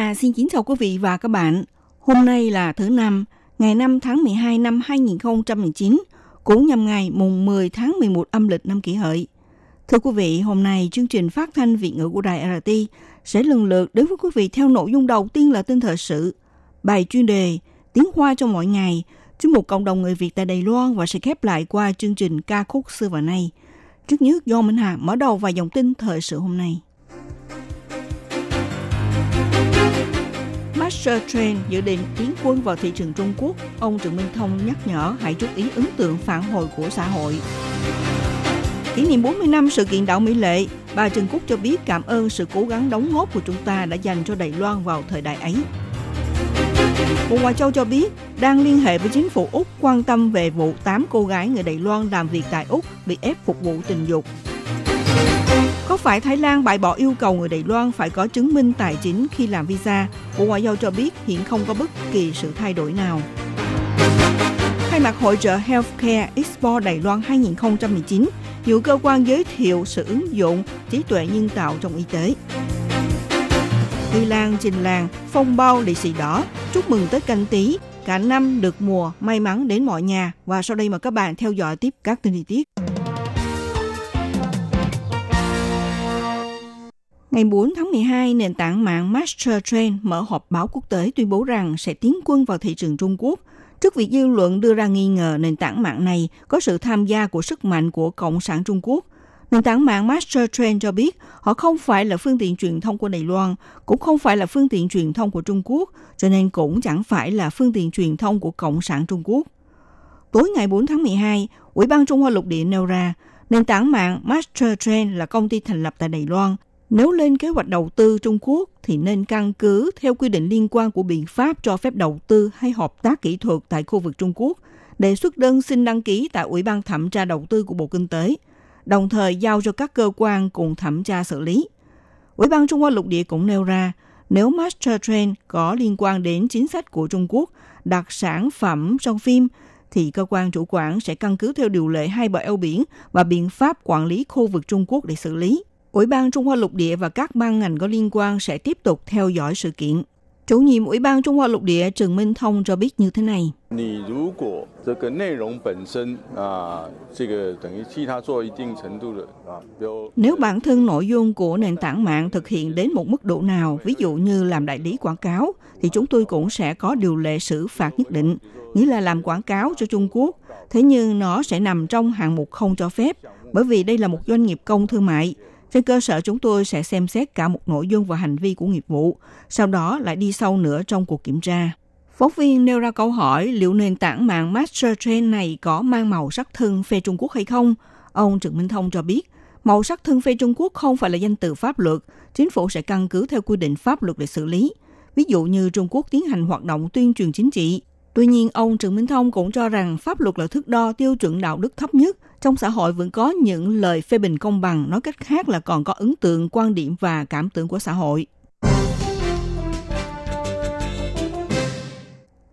Hà xin kính chào quý vị và các bạn. Hôm nay là thứ năm, ngày 5 tháng 12 năm 2019, cũng nhằm ngày mùng 10 tháng 11 âm lịch năm kỷ hợi. Thưa quý vị, hôm nay chương trình phát thanh Việt ngữ của Đài RT sẽ lần lượt đến với quý vị theo nội dung đầu tiên là tin thời sự, bài chuyên đề Tiếng Hoa trong mọi ngày, chuyên mục cộng đồng người Việt tại Đài Loan và sẽ khép lại qua chương trình ca khúc xưa và nay. Trước nhất do Minh Hà mở đầu vài dòng tin thời sự hôm nay. Master Train dự định tiến quân vào thị trường Trung Quốc, ông Trần Minh Thông nhắc nhở hãy chú ý ấn tượng phản hồi của xã hội. Kỷ niệm 40 năm sự kiện đảo Mỹ Lệ, bà Trần Cúc cho biết cảm ơn sự cố gắng đóng góp của chúng ta đã dành cho Đài Loan vào thời đại ấy. Bộ Ngoại giao cho biết đang liên hệ với chính phủ Úc quan tâm về vụ 8 cô gái người Đài Loan làm việc tại Úc bị ép phục vụ tình dục. Phải Thái Lan bãi bỏ yêu cầu người Đài Loan phải có chứng minh tài chính khi làm visa? Bộ Ngoại giao cho biết hiện không có bất kỳ sự thay đổi nào. Khai mạc hội trợ Healthcare Expo Đài Loan 2019, nhiều cơ quan giới thiệu sự ứng dụng trí tuệ nhân tạo trong y tế. Hy Lan trình làng phong bao lì xì đỏ, chúc mừng Tết canh tí, cả năm được mùa, may mắn đến mọi nhà. Và sau đây mời các bạn theo dõi tiếp các tin chi tiết. Ngày 4 tháng 12, nền tảng mạng Master Train mở họp báo quốc tế tuyên bố rằng sẽ tiến quân vào thị trường Trung Quốc. Trước việc dư luận đưa ra nghi ngờ nền tảng mạng này có sự tham gia của sức mạnh của Cộng sản Trung Quốc, nền tảng mạng Master Train cho biết họ không phải là phương tiện truyền thông của Đài Loan, cũng không phải là phương tiện truyền thông của Trung Quốc, cho nên cũng chẳng phải là phương tiện truyền thông của Cộng sản Trung Quốc. Tối ngày 4 tháng 12, Ủy ban Trung Hoa Lục Địa nêu ra, nền tảng mạng Master Train là công ty thành lập tại Đài Loan, nếu lên kế hoạch đầu tư Trung Quốc thì nên căn cứ theo quy định liên quan của biện pháp cho phép đầu tư hay hợp tác kỹ thuật tại khu vực Trung Quốc, đề xuất đơn xin đăng ký tại Ủy ban thẩm tra đầu tư của Bộ Kinh tế, đồng thời giao cho các cơ quan cùng thẩm tra xử lý. Ủy ban Trung Hoa lục địa cũng nêu ra, nếu Master Train có liên quan đến chính sách của Trung Quốc đặt sản phẩm trong phim, thì cơ quan chủ quản sẽ căn cứ theo điều lệ hai bờ eo biển và biện pháp quản lý khu vực Trung Quốc để xử lý. Ủy ban Trung Hoa lục địa và các ban ngành có liên quan sẽ tiếp tục theo dõi sự kiện. Chủ nhiệm Ủy ban Trung Hoa lục địa Trần Minh Thông cho biết như thế này. Nếu bản thân nội dung của nền tảng mạng thực hiện đến một mức độ nào, ví dụ như làm đại lý quảng cáo, thì chúng tôi cũng sẽ có điều lệ xử phạt nhất định, nghĩa là làm quảng cáo cho Trung Quốc. Thế nhưng nó sẽ nằm trong hạng mục không cho phép, bởi vì đây là một doanh nghiệp công thương mại, trên cơ sở chúng tôi sẽ xem xét cả một nội dung và hành vi của nghiệp vụ, sau đó lại đi sâu nữa trong cuộc kiểm tra. Phóng viên nêu ra câu hỏi liệu nền tảng mạng Master Train này có mang màu sắc thân phê Trung Quốc hay không? Ông Trần Minh Thông cho biết, màu sắc thân phê Trung Quốc không phải là danh từ pháp luật, chính phủ sẽ căn cứ theo quy định pháp luật để xử lý. Ví dụ như Trung Quốc tiến hành hoạt động tuyên truyền chính trị. Tuy nhiên, ông Trần Minh Thông cũng cho rằng pháp luật là thước đo tiêu chuẩn đạo đức thấp nhất, trong xã hội vẫn có những lời phê bình công bằng, nói cách khác là còn có ấn tượng, quan điểm và cảm tưởng của xã hội.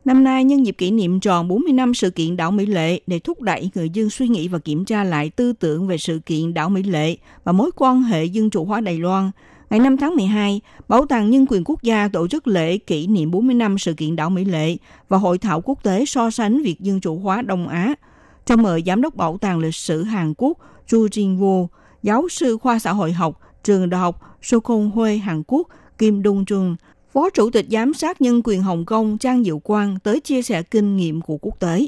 Năm nay, nhân dịp kỷ niệm tròn 40 năm sự kiện đảo Mỹ Lệ để thúc đẩy người dân suy nghĩ và kiểm tra lại tư tưởng về sự kiện đảo Mỹ Lệ và mối quan hệ dân chủ hóa Đài Loan, ngày 5 tháng 12, Bảo tàng Nhân quyền Quốc gia tổ chức lễ kỷ niệm 40 năm sự kiện đảo Mỹ Lệ và hội thảo quốc tế so sánh việc dân chủ hóa Đông Á – cho mời Giám đốc Bảo tàng Lịch sử Hàn Quốc Chu Jin Woo, giáo sư khoa xã hội học, trường đại học Sokong Huê Hàn Quốc Kim Dong Jun, Phó Chủ tịch Giám sát Nhân quyền Hồng Kông Trang Diệu Quang tới chia sẻ kinh nghiệm của quốc tế.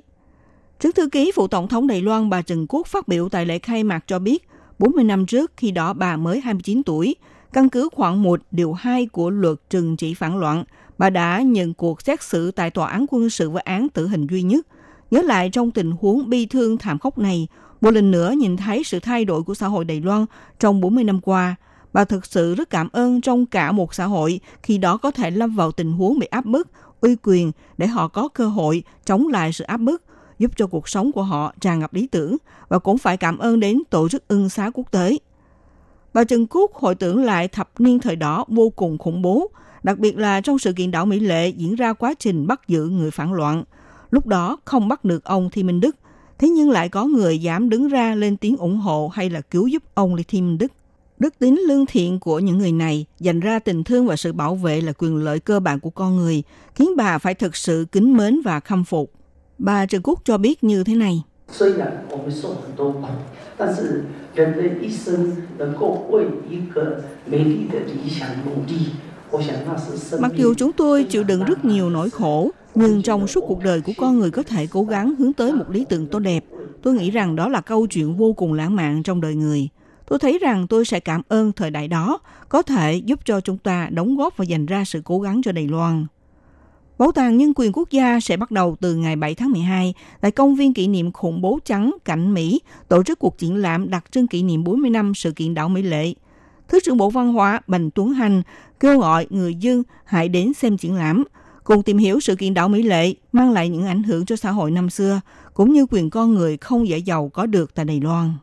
Trước thư ký Phụ Tổng thống Đài Loan bà Trần Quốc phát biểu tại lễ khai mạc cho biết, 40 năm trước khi đó bà mới 29 tuổi, căn cứ khoảng 1 điều 2 của luật trừng trị phản loạn, bà đã nhận cuộc xét xử tại tòa án quân sự với án tử hình duy nhất – Nhớ lại trong tình huống bi thương thảm khốc này, một lần nữa nhìn thấy sự thay đổi của xã hội Đài Loan trong 40 năm qua, Bà thực sự rất cảm ơn trong cả một xã hội khi đó có thể lâm vào tình huống bị áp bức, uy quyền để họ có cơ hội chống lại sự áp bức, giúp cho cuộc sống của họ tràn ngập lý tưởng. Và cũng phải cảm ơn đến tổ chức ưng xá quốc tế. Bà Trần Cúc hồi tưởng lại thập niên thời đó vô cùng khủng bố, đặc biệt là trong sự kiện đảo Mỹ Lệ diễn ra quá trình bắt giữ người phản loạn. Lúc đó không bắt được ông Thi Minh Đức, thế nhưng lại có người dám đứng ra lên tiếng ủng hộ hay là cứu giúp ông Thi Minh Đức. Đức tính lương thiện của những người này dành ra tình thương và sự bảo vệ là quyền lợi cơ bản của con người, khiến bà phải thực sự kính mến và khâm phục. Bà Trần Cúc cho biết như thế này. 虽然我们受很多苦，但是人的一生能够为一个美丽的理想努力，我想那是生 Mặc 命 dù chúng tôi chịu đựng rất nhiều nỗi khổ, nhưng trong suốt cuộc đời của con người có thể cố gắng hướng tới một lý tưởng tốt đẹp. Tôi nghĩ rằng đó là câu chuyện vô cùng lãng mạn trong đời người. Tôi thấy rằng tôi sẽ cảm ơn thời đại đó, có thể giúp cho chúng ta đóng góp và dành ra sự cố gắng cho Đài Loan. Bảo tàng Nhân quyền Quốc gia sẽ bắt đầu từ ngày 7 tháng 12 tại công viên kỷ niệm khủng bố trắng cảnh Mỹ tổ chức cuộc triển lãm đặc trưng kỷ niệm 40 năm sự kiện đảo Mỹ Lệ. Thứ trưởng Bộ Văn hóa Bành Tuấn Hành kêu gọi người dân hãy đến xem triển lãm, cùng tìm hiểu sự kiện đảo Mỹ Lệ mang lại những ảnh hưởng cho xã hội năm xưa, cũng như quyền con người không dễ giàu có được tại Đài Loan.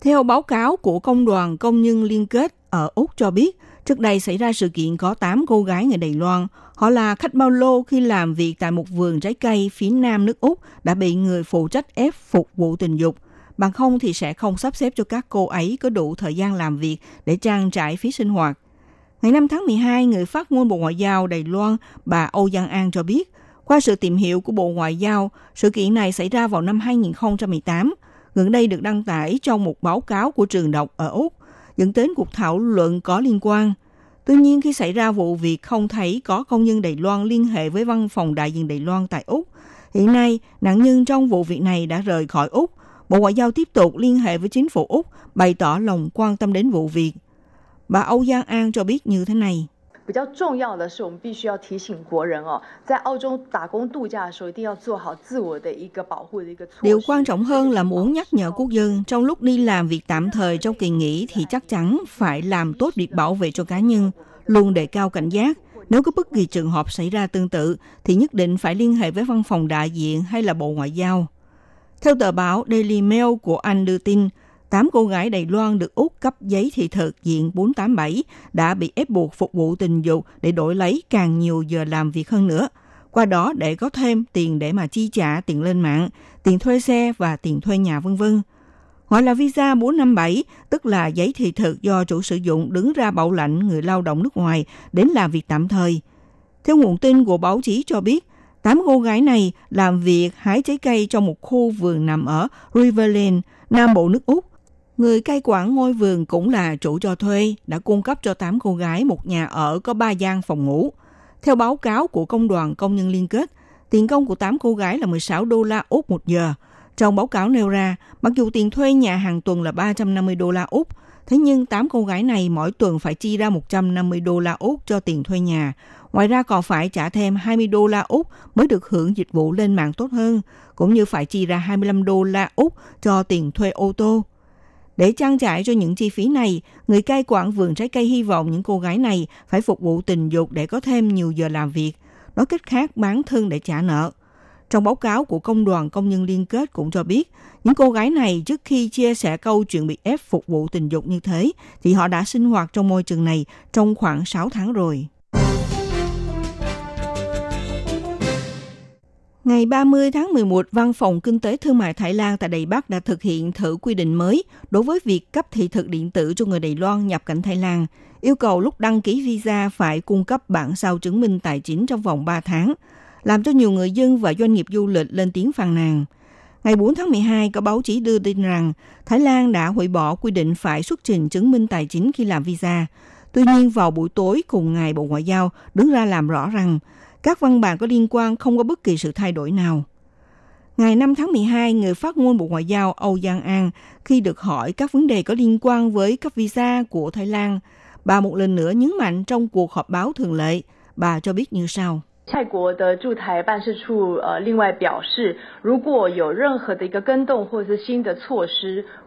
Theo báo cáo của Công đoàn Công nhân Liên kết ở Úc cho biết, trước đây xảy ra sự kiện có 8 cô gái người Đài Loan. Họ là khách bao lô khi làm việc tại một vườn trái cây phía nam nước Úc đã bị người phụ trách ép phục vụ tình dục. Bằng không thì sẽ không sắp xếp cho các cô ấy có đủ thời gian làm việc để trang trải phí sinh hoạt. Ngày 5 tháng 12, người phát ngôn Bộ Ngoại giao Đài Loan, bà Âu Giang An cho biết, qua sự tìm hiểu của Bộ Ngoại giao, sự kiện này xảy ra vào năm 2018, gần đây được đăng tải trong một báo cáo của trường đọc ở Úc, dẫn đến cuộc thảo luận có liên quan. Tuy nhiên, khi xảy ra vụ việc không thấy có công nhân Đài Loan liên hệ với văn phòng đại diện Đài Loan tại Úc, hiện nay nạn nhân trong vụ việc này đã rời khỏi Úc. Bộ Ngoại giao tiếp tục liên hệ với chính phủ Úc, bày tỏ lòng quan tâm đến vụ việc. Bà Âu Giang An cho biết như thế này. 比较重要的是，我们必须要提醒国人哦，在澳洲打工度假的时候，一定要做好自我的一个保护的一个措施。 Điều quan trọng hơn là muốn nhắc nhở quốc dân trong lúc đi làm việc tạm thời trong kỳ nghỉ thì chắc chắn phải làm tốt việc bảo vệ cho cá nhân, luôn đề cao cảnh giác. Nếu có bất kỳ trường hợp xảy ra tương tự thì nhất định phải liên hệ với văn phòng đại diện hay là Bộ Ngoại giao. Theo tờ báo Daily Mail của Anh đưa tin, 8 cô gái Đài Loan được Úc cấp giấy thị thực diện 487 đã bị ép buộc phục vụ tình dục để đổi lấy càng nhiều giờ làm việc hơn nữa. Qua đó để có thêm tiền để mà chi trả tiền lên mạng, tiền thuê xe và tiền thuê nhà vân vân. Gọi là visa 457, tức là giấy thị thực do chủ sử dụng đứng ra bảo lãnh người lao động nước ngoài đến làm việc tạm thời. Theo nguồn tin của báo chí cho biết, tám cô gái này làm việc hái trái cây trong một khu vườn nằm ở Riverland, Nam Bộ nước Úc. Người cai quản ngôi vườn cũng là chủ cho thuê, đã cung cấp cho 8 cô gái một nhà ở có 3 gian phòng ngủ. Theo báo cáo của Công đoàn Công nhân Liên kết, tiền công của 8 cô gái là 16 đô la Úc một giờ. Trong báo cáo nêu ra, mặc dù tiền thuê nhà hàng tuần là 350 đô la Úc, thế nhưng 8 cô gái này mỗi tuần phải chi ra 150 đô la Úc cho tiền thuê nhà. Ngoài ra còn phải trả thêm 20 đô la Úc mới được hưởng dịch vụ lên mạng tốt hơn, cũng như phải chi ra 25 đô la Úc cho tiền thuê ô tô. Để trang trải cho những chi phí này, người cai quản vườn trái cây hy vọng những cô gái này phải phục vụ tình dục để có thêm nhiều giờ làm việc, nói cách khác bán thân để trả nợ. Trong báo cáo của Công đoàn Công nhân Liên kết cũng cho biết, những cô gái này trước khi chia sẻ câu chuyện bị ép phục vụ tình dục như thế, thì họ đã sinh hoạt trong môi trường này trong khoảng 6 tháng rồi. Ngày 30 tháng 11, Văn phòng Kinh tế Thương mại Thái Lan tại Đài Bắc đã thực hiện thử quy định mới đối với việc cấp thị thực điện tử cho người Đài Loan nhập cảnh Thái Lan, yêu cầu lúc đăng ký visa phải cung cấp bản sao chứng minh tài chính trong vòng 3 tháng, làm cho nhiều người dân và doanh nghiệp du lịch lên tiếng phàn nàn. Ngày 4 tháng 12, có báo chí đưa tin rằng Thái Lan đã hủy bỏ quy định phải xuất trình chứng minh tài chính khi làm visa. Tuy nhiên, vào buổi tối cùng ngày, Bộ Ngoại giao đứng ra làm rõ rằng các văn bản có liên quan không có bất kỳ sự thay đổi nào. Ngày 5 tháng 12, người phát ngôn Bộ Ngoại giao Âu Giang An khi được hỏi các vấn đề có liên quan với cấp visa của Thái Lan, bà một lần nữa nhấn mạnh trong cuộc họp báo thường lệ, bà cho biết như sau. 泰国的驻台办事处呃，另外表示，如果有任何的一个跟动或者是新的措施，会在他们泰国的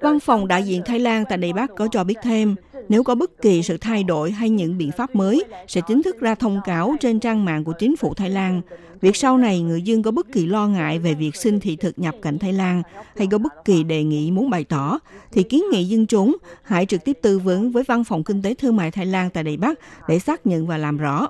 Văn phòng đại diện Thái Lan tại Đài Bắc có cho biết thêm, nếu có bất kỳ sự thay đổi hay những biện pháp mới, sẽ chính thức ra thông cáo trên trang mạng của chính phủ Thái Lan. Việc sau này người dân có bất kỳ lo ngại về việc xin thị thực nhập cảnh Thái Lan hay có bất kỳ đề nghị muốn bày tỏ, thì kiến nghị dân chúng hãy trực tiếp tư vấn với Văn phòng Kinh tế Thương mại Thái Lan tại Đài Bắc để xác nhận và làm rõ.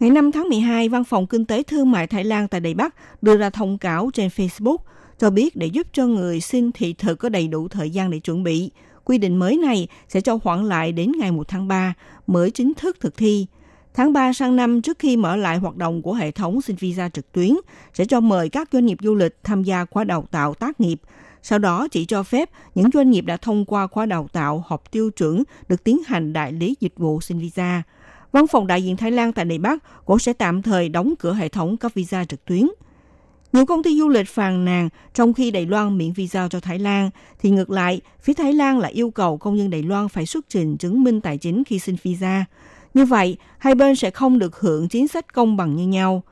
Ngày 5 tháng 12, Văn phòng Kinh tế Thương mại Thái Lan tại Đài Bắc đưa ra thông cáo trên Facebook cho biết để giúp cho người xin thị thực có đầy đủ thời gian để chuẩn bị. Quy định mới này sẽ cho hoãn lại đến ngày 1 tháng 3 mới chính thức thực thi. Tháng 3 sang năm, trước khi mở lại hoạt động của hệ thống xin visa trực tuyến, sẽ cho mời các doanh nghiệp du lịch tham gia khóa đào tạo tác nghiệp. Sau đó chỉ cho phép những doanh nghiệp đã thông qua khóa đào tạo học tiêu chuẩn được tiến hành đại lý dịch vụ xin visa. Văn phòng đại diện Thái Lan tại Đài Bắc cũng sẽ tạm thời đóng cửa hệ thống cấp visa trực tuyến. Nhiều công ty du lịch phàn nàn trong khi Đài Loan miễn visa cho Thái Lan, thì ngược lại, phía Thái Lan lại yêu cầu công dân Đài Loan phải xuất trình chứng minh tài chính khi xin visa. Như vậy, hai bên sẽ không được hưởng chính sách công bằng như nhau.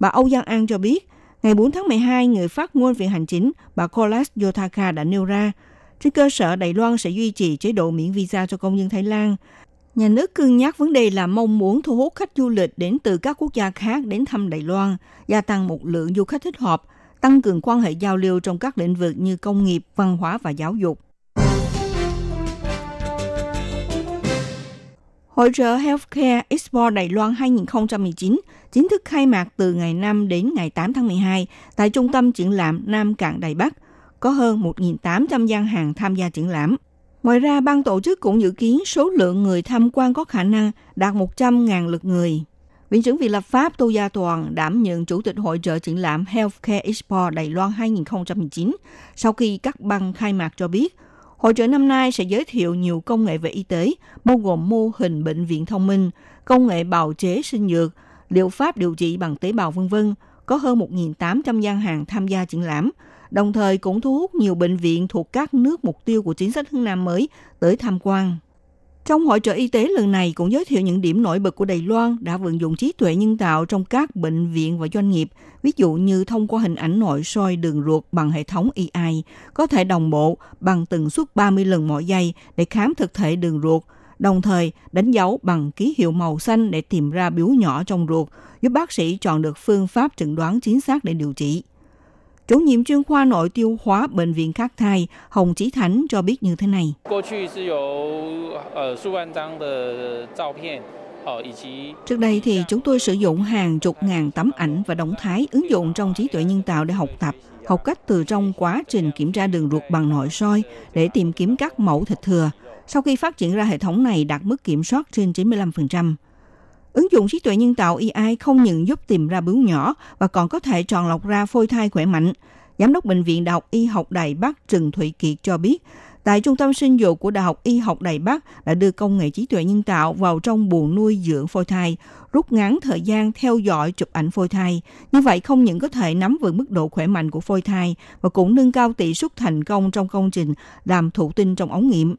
Bà Âu Giang An cho biết, ngày 4 tháng 12, người phát ngôn viện hành chính, bà Kolas Yotaka đã nêu ra, trên cơ sở Đài Loan sẽ duy trì chế độ miễn visa cho công dân Thái Lan. Nhà nước cân nhắc vấn đề là mong muốn thu hút khách du lịch đến từ các quốc gia khác đến thăm Đài Loan, gia tăng một lượng du khách thích hợp, tăng cường quan hệ giao lưu trong các lĩnh vực như công nghiệp, văn hóa và giáo dục. Hội trợ Healthcare Expo Đài Loan 2019 chính thức khai mạc từ ngày 5 đến ngày 8 tháng 12 tại Trung tâm Triển lãm Nam Cảng Đài Bắc. Có hơn 1.800 gian hàng tham gia triển lãm. Ngoài ra, ban tổ chức cũng dự kiến số lượng người tham quan có khả năng đạt 100.000 lượt người. Viện trưởng Viện lập pháp Tô Gia Toàn đảm nhận chủ tịch hội trợ triển lãm Healthcare Expo Đài Loan 2019 sau khi các băng khai mạc cho biết Hội trợ năm nay sẽ giới thiệu nhiều công nghệ về y tế, bao gồm mô hình bệnh viện thông minh, công nghệ bào chế sinh dược, liệu pháp điều trị bằng tế bào vân vân. Có hơn 1.800 gian hàng tham gia triển lãm, đồng thời cũng thu hút nhiều bệnh viện thuộc các nước mục tiêu của chính sách hướng Nam mới tới tham quan. Trong hội trợ y tế lần này cũng giới thiệu những điểm nổi bật của Đài Loan đã vận dụng trí tuệ nhân tạo trong các bệnh viện và doanh nghiệp, ví dụ như thông qua hình ảnh nội soi đường ruột bằng hệ thống AI, có thể đồng bộ bằng tần suất 30 lần mỗi giây để khám thực thể đường ruột, đồng thời đánh dấu bằng ký hiệu màu xanh để tìm ra biếu nhỏ trong ruột, giúp bác sĩ chọn được phương pháp chẩn đoán chính xác để điều trị. Chủ nhiệm chuyên khoa nội tiêu hóa Bệnh viện Khắc Thai Hồng Chí Thánh cho biết như thế này. Trước đây thì chúng tôi sử dụng hàng chục ngàn tấm ảnh và động thái ứng dụng trong trí tuệ nhân tạo để học tập, học cách từ trong quá trình kiểm tra đường ruột bằng nội soi để tìm kiếm các mẫu thịt thừa. Sau khi phát triển ra hệ thống này đạt mức kiểm soát trên 95%. Ứng dụng trí tuệ nhân tạo AI không những giúp tìm ra bướu nhỏ và còn có thể chọn lọc ra phôi thai khỏe mạnh. Giám đốc Bệnh viện Đại học Y học Đài Bắc Trần Thụy Kiệt cho biết, tại Trung tâm sinh dục của Đại học Y học Đài Bắc đã đưa công nghệ trí tuệ nhân tạo vào trong buồng nuôi dưỡng phôi thai, rút ngắn thời gian theo dõi chụp ảnh phôi thai. Như vậy không những có thể nắm vững mức độ khỏe mạnh của phôi thai, mà cũng nâng cao tỷ suất thành công trong công trình làm thụ tinh trong ống nghiệm.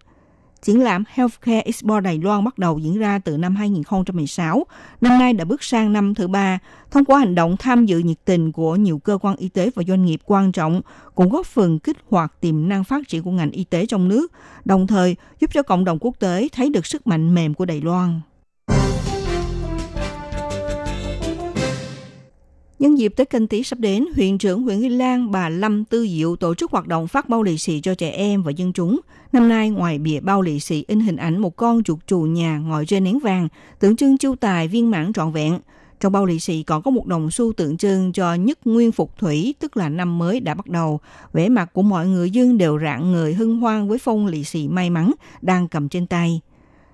Triển lãm Healthcare Expo Đài Loan bắt đầu diễn ra từ năm 2016, năm nay đã bước sang năm thứ ba, thông qua hành động tham dự nhiệt tình của nhiều cơ quan y tế và doanh nghiệp quan trọng, cũng góp phần kích hoạt tiềm năng phát triển của ngành y tế trong nước, đồng thời giúp cho cộng đồng quốc tế thấy được sức mạnh mềm của Đài Loan. Nhân dịp Tết Canh Tý sắp đến, huyện trưởng huyện Nghi Lan bà Lâm Tư Diệu tổ chức hoạt động phát bao lì xì cho trẻ em và dân chúng. Năm nay, ngoài bìa bao lì xì in hình ảnh một con chuột trù nhà ngồi trên nén vàng, tượng trưng chu tài viên mãn trọn vẹn. Trong bao lì xì còn có một đồng xu tượng trưng cho nhất nguyên phục thủy, tức là năm mới đã bắt đầu. Vẻ mặt của mọi người dân đều rạng người hân hoan với phong lì xì may mắn đang cầm trên tay.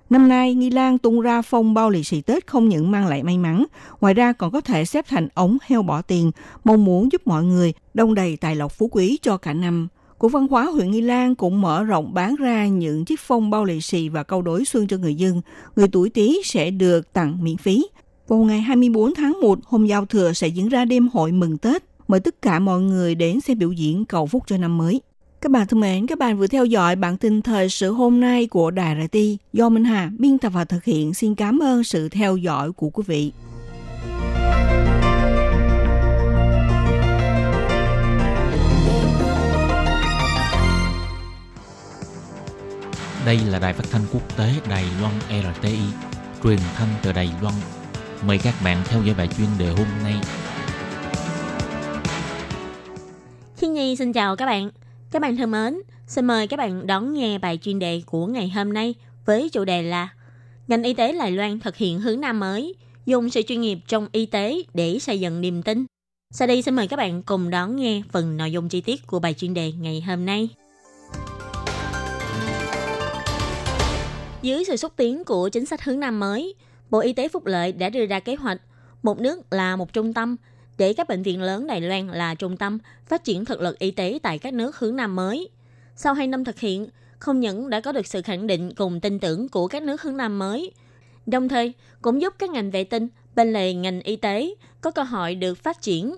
Năm nay, Nghi Lan tung ra phong bao lì xì Tết không những mang lại may mắn, ngoài ra còn có thể xếp thành ống heo bỏ tiền, mong muốn giúp mọi người đông đầy tài lộc phú quý cho cả năm. Cục Văn hóa huyện Nghi Lan cũng mở rộng bán ra những chiếc phong bao lì xì và câu đối xuân cho người dân. Người tuổi Tý sẽ được tặng miễn phí. Vào ngày 24 tháng 1, hôm giao thừa sẽ diễn ra đêm hội mừng Tết. Mời tất cả mọi người đến xem biểu diễn cầu phúc cho năm mới. Các bạn thân mến, các bạn vừa theo dõi bản tin thời sự hôm nay của Đài RT do Minh Hà biên tập và thực hiện. Xin cảm ơn sự theo dõi của quý vị. Đây là đài phát thanh quốc tế Đài Loan RTI, truyền thanh từ Đài Loan. Mời các bạn theo dõi bài chuyên đề hôm nay. Khi Nhi xin chào các bạn. Các bạn thân mến, xin mời các bạn đón nghe bài chuyên đề của ngày hôm nay với chủ đề là Ngành y tế Đài Loan thực hiện hướng Nam mới, dùng sự chuyên nghiệp trong y tế để xây dựng niềm tin. Sau đây xin mời các bạn cùng đón nghe phần nội dung chi tiết của bài chuyên đề ngày hôm nay. Dưới sự xúc tiến của chính sách hướng Nam mới, Bộ Y tế Phúc Lợi đã đưa ra kế hoạch một nước là một trung tâm để các bệnh viện lớn Đài Loan là trung tâm phát triển thực lực y tế tại các nước hướng Nam mới. Sau 2 năm thực hiện, không những đã có được sự khẳng định cùng tin tưởng của các nước hướng Nam mới, đồng thời cũng giúp các ngành vệ tinh bên lề ngành y tế có cơ hội được phát triển.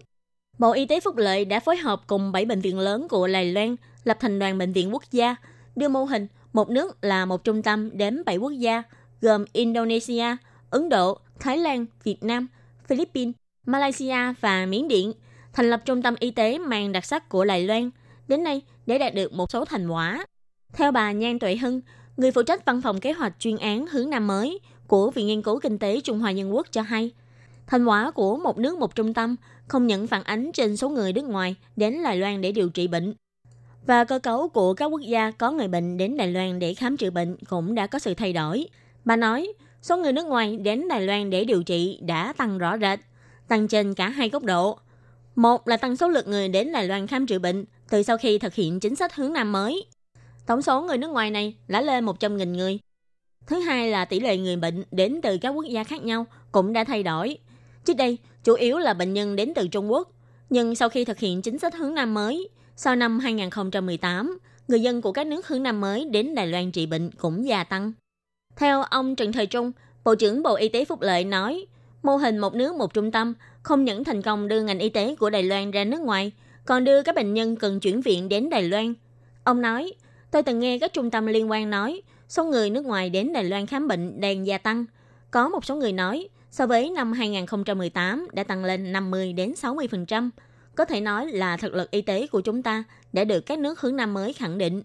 Bộ Y tế Phúc Lợi đã phối hợp cùng 7 bệnh viện lớn của Đài Loan lập thành đoàn bệnh viện quốc gia, đưa mô hình một nước là một trung tâm đến 7 quốc gia gồm Indonesia, Ấn Độ, Thái Lan, Việt Nam, Philippines, Malaysia và Miến Điện thành lập trung tâm y tế mang đặc sắc của Đài Loan, đến nay để đạt được một số thành quả. Theo bà Nhan Tuệ Hưng, người phụ trách văn phòng kế hoạch chuyên án hướng Nam mới của Viện Nghiên cứu Kinh tế Trung Hoa Nhân quốc cho hay, thành quả của một nước một trung tâm không những phản ánh trên số người nước ngoài đến Đài Loan để điều trị bệnh, và cơ cấu của các quốc gia có người bệnh đến Đài Loan để khám chữa bệnh cũng đã có sự thay đổi. Bà nói, số người nước ngoài đến Đài Loan để điều trị đã tăng rõ rệt, tăng trên cả hai góc độ. Một là tăng số lượt người đến Đài Loan khám chữa bệnh từ sau khi thực hiện chính sách hướng Nam mới. Tổng số người nước ngoài này đã lên 100.000 người. Thứ hai là tỷ lệ người bệnh đến từ các quốc gia khác nhau cũng đã thay đổi. Trước đây, chủ yếu là bệnh nhân đến từ Trung Quốc. Nhưng sau khi thực hiện chính sách hướng Nam mới, sau năm 2018, người dân của các nước hướng Nam mới đến Đài Loan trị bệnh cũng gia tăng. Theo ông Trần Thời Trung, Bộ trưởng Bộ Y tế Phúc Lợi nói, mô hình một nước một trung tâm không những thành công đưa ngành y tế của Đài Loan ra nước ngoài, còn đưa các bệnh nhân cần chuyển viện đến Đài Loan. Ông nói, tôi từng nghe các trung tâm liên quan nói, số người nước ngoài đến Đài Loan khám bệnh đang gia tăng. Có một số người nói, so với năm 2018 đã tăng lên 50 đến 60%. Có thể nói là thực lực y tế của chúng ta đã được các nước hướng Nam mới khẳng định.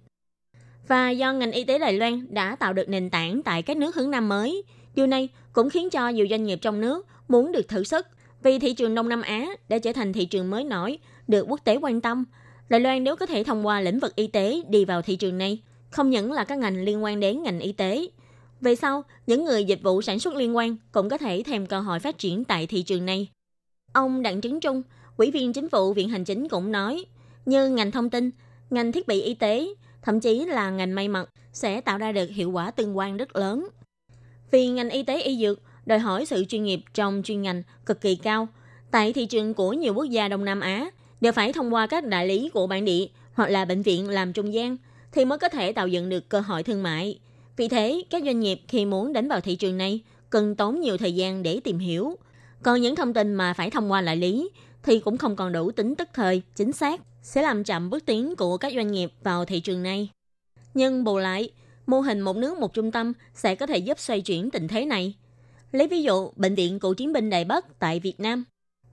Và do ngành y tế Đài Loan đã tạo được nền tảng tại các nước hướng Nam mới, điều này cũng khiến cho nhiều doanh nghiệp trong nước muốn được thử sức vì thị trường Đông Nam Á đã trở thành thị trường mới nổi, được quốc tế quan tâm. Đài Loan nếu có thể thông qua lĩnh vực y tế đi vào thị trường này, không những là các ngành liên quan đến ngành y tế. Về sau, những người dịch vụ sản xuất liên quan cũng có thể thêm cơ hội phát triển tại thị trường này. Ông Đặng Trấn Trung, Ủy viên Chính phủ Viện Hành Chính cũng nói, như ngành thông tin, ngành thiết bị y tế, thậm chí là ngành may mặc sẽ tạo ra được hiệu quả tương quan rất lớn. Vì ngành y tế y dược đòi hỏi sự chuyên nghiệp trong chuyên ngành cực kỳ cao. Tại thị trường của nhiều quốc gia Đông Nam Á, đều phải thông qua các đại lý của bản địa hoặc là bệnh viện làm trung gian thì mới có thể tạo dựng được cơ hội thương mại. Vì thế, các doanh nghiệp khi muốn đánh vào thị trường này cần tốn nhiều thời gian để tìm hiểu. Còn những thông tin mà phải thông qua đại lý thì cũng không còn đủ tính tức thời, chính xác, sẽ làm chậm bước tiến của các doanh nghiệp vào thị trường này. Nhưng bù lại, mô hình một nước một trung tâm sẽ có thể giúp xoay chuyển tình thế này. Lấy ví dụ, Bệnh viện Cựu chiến binh Đài Bắc tại Việt Nam.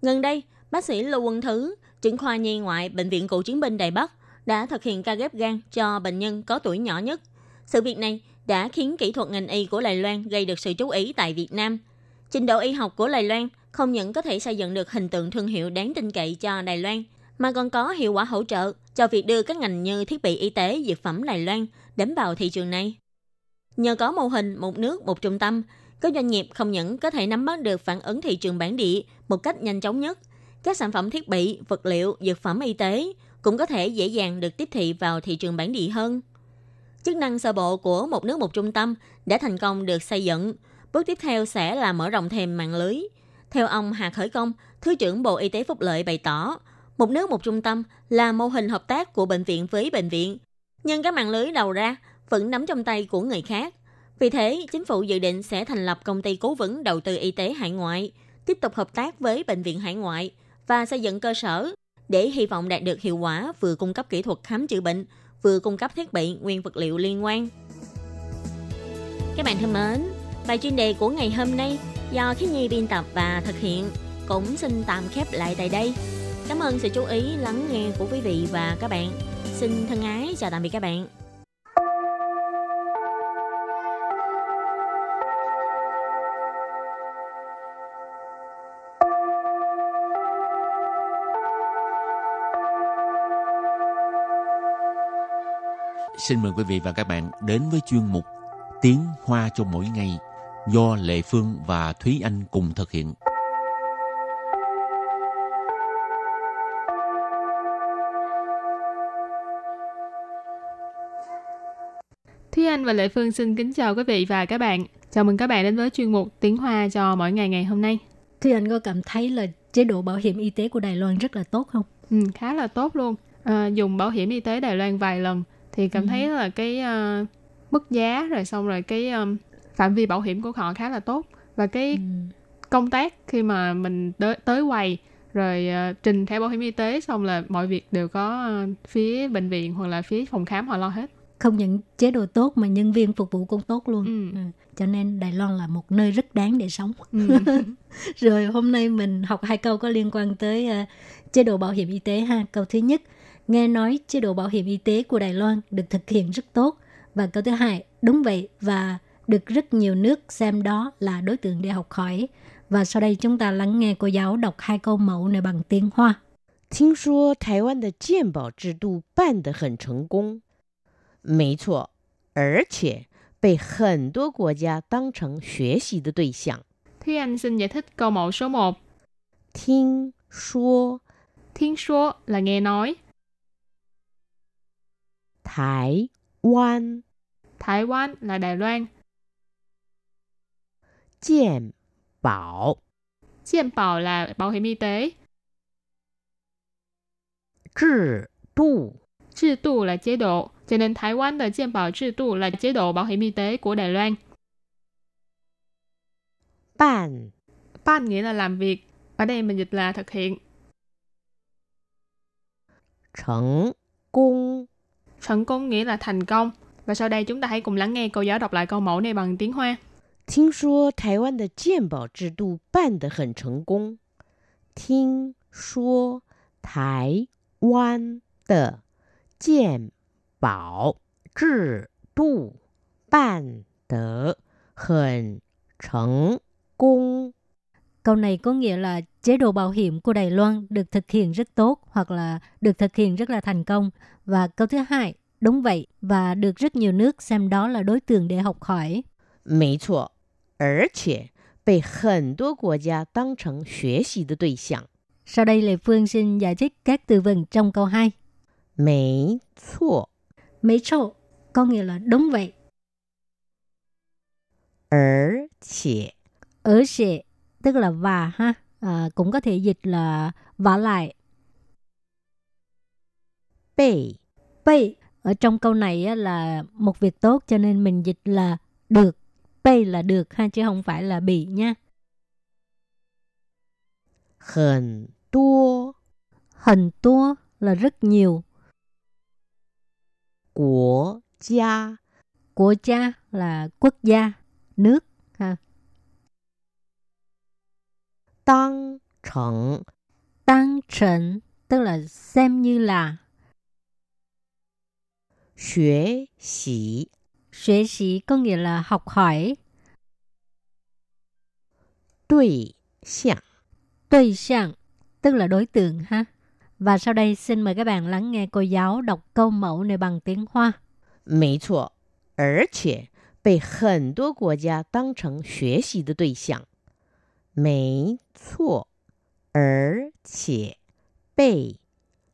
Gần đây, bác sĩ Lưu Quân Thứ, trưởng khoa nhi ngoại Bệnh viện Cựu chiến binh Đài Bắc đã thực hiện ca ghép gan cho bệnh nhân có tuổi nhỏ nhất. Sự việc này đã khiến kỹ thuật ngành y của Đài Loan gây được sự chú ý tại Việt Nam. Trình độ y học của Đài Loan không những có thể xây dựng được hình tượng thương hiệu đáng tin cậy cho Đài Loan, mà còn có hiệu quả hỗ trợ cho việc đưa các ngành như thiết bị y tế, dược phẩm Đài Loan đến vào thị trường này. Nhờ có mô hình một nước một trung tâm, các doanh nghiệp không những có thể nắm bắt được phản ứng thị trường bản địa một cách nhanh chóng nhất, các sản phẩm thiết bị, vật liệu, dược phẩm y tế cũng có thể dễ dàng được tiếp thị vào thị trường bản địa hơn. Chức năng sơ bộ của một nước một trung tâm đã thành công được xây dựng. Bước tiếp theo sẽ là mở rộng thêm mạng lưới. Theo ông Hà Khởi Công, Thứ trưởng Bộ Y tế Phúc Lợi bày tỏ, một nước một trung tâm là mô hình hợp tác của bệnh viện với bệnh viện. Nhưng các mạng lưới đầu ra vẫn nắm trong tay của người khác. Vì thế, chính phủ dự định sẽ thành lập công ty cố vấn đầu tư y tế hải ngoại, tiếp tục hợp tác với bệnh viện hải ngoại và xây dựng cơ sở để hy vọng đạt được hiệu quả vừa cung cấp kỹ thuật khám chữa bệnh, vừa cung cấp thiết bị nguyên vật liệu liên quan. Các bạn thân mến, bài chuyên đề của ngày hôm nay do Khí Nhi biên tập và thực hiện cũng xin tạm khép lại tại đây. Cảm ơn sự chú ý, lắng nghe của quý vị và các bạn. Xin thân ái, chào tạm biệt các bạn. Xin mời quý vị và các bạn đến với chuyên mục Tiếng Hoa cho mỗi ngày do Lệ Phương và Thúy Anh cùng thực hiện. Anh và Lệ Phương xin kính chào quý vị và các bạn. Chào mừng các bạn đến với chuyên mục Tiếng Hoa cho mỗi ngày ngày hôm nay. Thúy Anh có cảm thấy là chế độ bảo hiểm y tế của Đài Loan rất là tốt không? Ừ, khá là tốt luôn. À, dùng bảo hiểm y tế Đài Loan vài lần thì cảm ừ. thấy là cái uh, mức giá rồi xong rồi cái um, phạm vi bảo hiểm của họ khá là tốt và cái ừ. công tác khi mà mình tới, tới quầy rồi uh, trình thẻ bảo hiểm y tế xong là mọi việc đều có uh, phía bệnh viện hoặc là phía phòng khám họ lo hết không những chế độ tốt mà nhân viên phục vụ cũng tốt luôn ừ. Ừ. cho nên Đài Loan là một nơi rất đáng để sống ừ. rồi hôm nay mình học hai câu có liên quan tới uh, chế độ bảo hiểm y tế ha câu thứ nhất nghe nói chế độ bảo hiểm y tế của Đài Loan được thực hiện rất tốt và câu thứ hai đúng vậy và được rất nhiều nước xem đó là đối tượng để học hỏi và sau đây chúng ta lắng nghe cô giáo đọc hai câu mẫu này bằng tiếng Hoa. 听说台湾的健保制度办得很成功， 没错，而且被很多国家当成学习的对象。Thúy Anh xin giải thích câu mẫu số 1. 听说，听说 là nghe nói. Thái Quan, Thái Quan là Đài Loan. 健保， Chiêm bảo là bảo hiểm y tế. 制度， 制độ là chế độ, cho nên Thái Quan de Chiêm bảo制độ là chế độ bảo hiểm y tế của Đài Loan. 办 Ban nghĩa là làm việc, ở đây mình dịch là thực hiện. 成功， Thành công nghĩa là thành công. Và sau đây chúng ta hãy cùng lắng nghe cô giáo đọc lại câu mẫu này bằng tiếng Hoa. 听说台湾的健保制度办得很成功。听说台湾的健 保制度办得很成功。 Câu này có nghĩa là chế độ bảo hiểm của Đài Loan được thực hiện rất tốt hoặc là được thực hiện rất là thành công. Và câu thứ hai, đúng vậy và được rất nhiều nước xem đó là đối tượng để học hỏi. 没错，而且被很多国家当成学习的对象。 Sau đây Lê Phương xin giải thích các từ vựng trong câu 2. 没错， Mấy chỗ có nghĩa là đúng vậy. 而且 Ở sẽ tức là và ha. À, cũng có thể dịch là và lại. 被 Pay ở trong câu này á, là một việc tốt cho nên mình dịch là được. Pay là được ha chứ không phải là bị nha. 很多 Hình tua là rất nhiều. của gia. Của gia là quốc gia, nước ha. Tăng trần. Tăng trần tức là xem như là. Xuế xỉ Xuế xỉ có nghĩa là học hỏi. Đối tượng Đối tượng tức là đối tượng ha. Và sau đây xin mời các bạn lắng nghe cô giáo đọc câu mẫu này bằng tiếng Hoa. 没错，而且被很多国家当成学习的对象。没错，而且被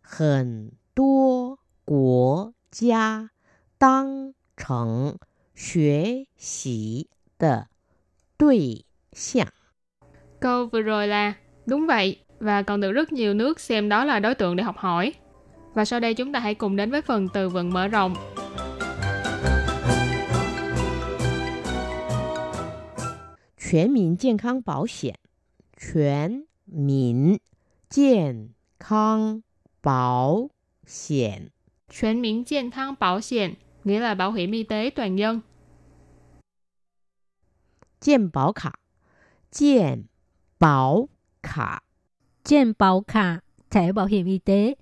很多国家当成学习的对象。 Câu vừa rồi là đúng vậy và còn được rất nhiều nước xem đó là đối tượng để học hỏi. Và sau đây chúng ta hãy cùng đến với phần từ vựng mở rộng. 全民健康保险，全民健康保险， 全民健康保险 nghĩa là bảo hiểm y tế toàn dân. 健保卡，健保卡， 健保卡thẻ bảo hiểm y tế.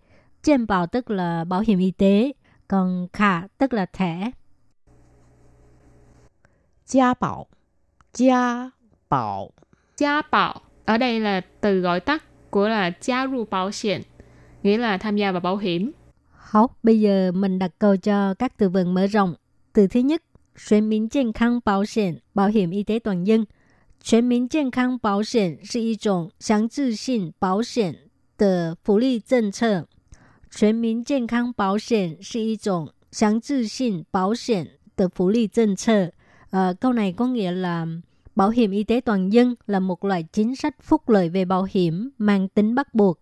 健bảo tức là bảo hiểm y tế, còn卡tức là thẻ. 家保，家保， Gia bảo ở đây là từ gọi tắt của là gia ru bảo hiểm, nghĩa là tham gia vào bảo hiểm. Học, bây giờ mình đặt câu cho các từ vựng mở rộng. Từ thứ nhất, 全民健康保险, bảo hiểm y tế toàn dân. 全民健康保险是一种强制性保险的福利政策。全民健康保险是一种强制性保险的福利政策. Ờ, câu này có nghĩa là bảo hiểm y tế toàn dân là một loại chính sách phúc lợi về bảo hiểm mang tính bắt buộc.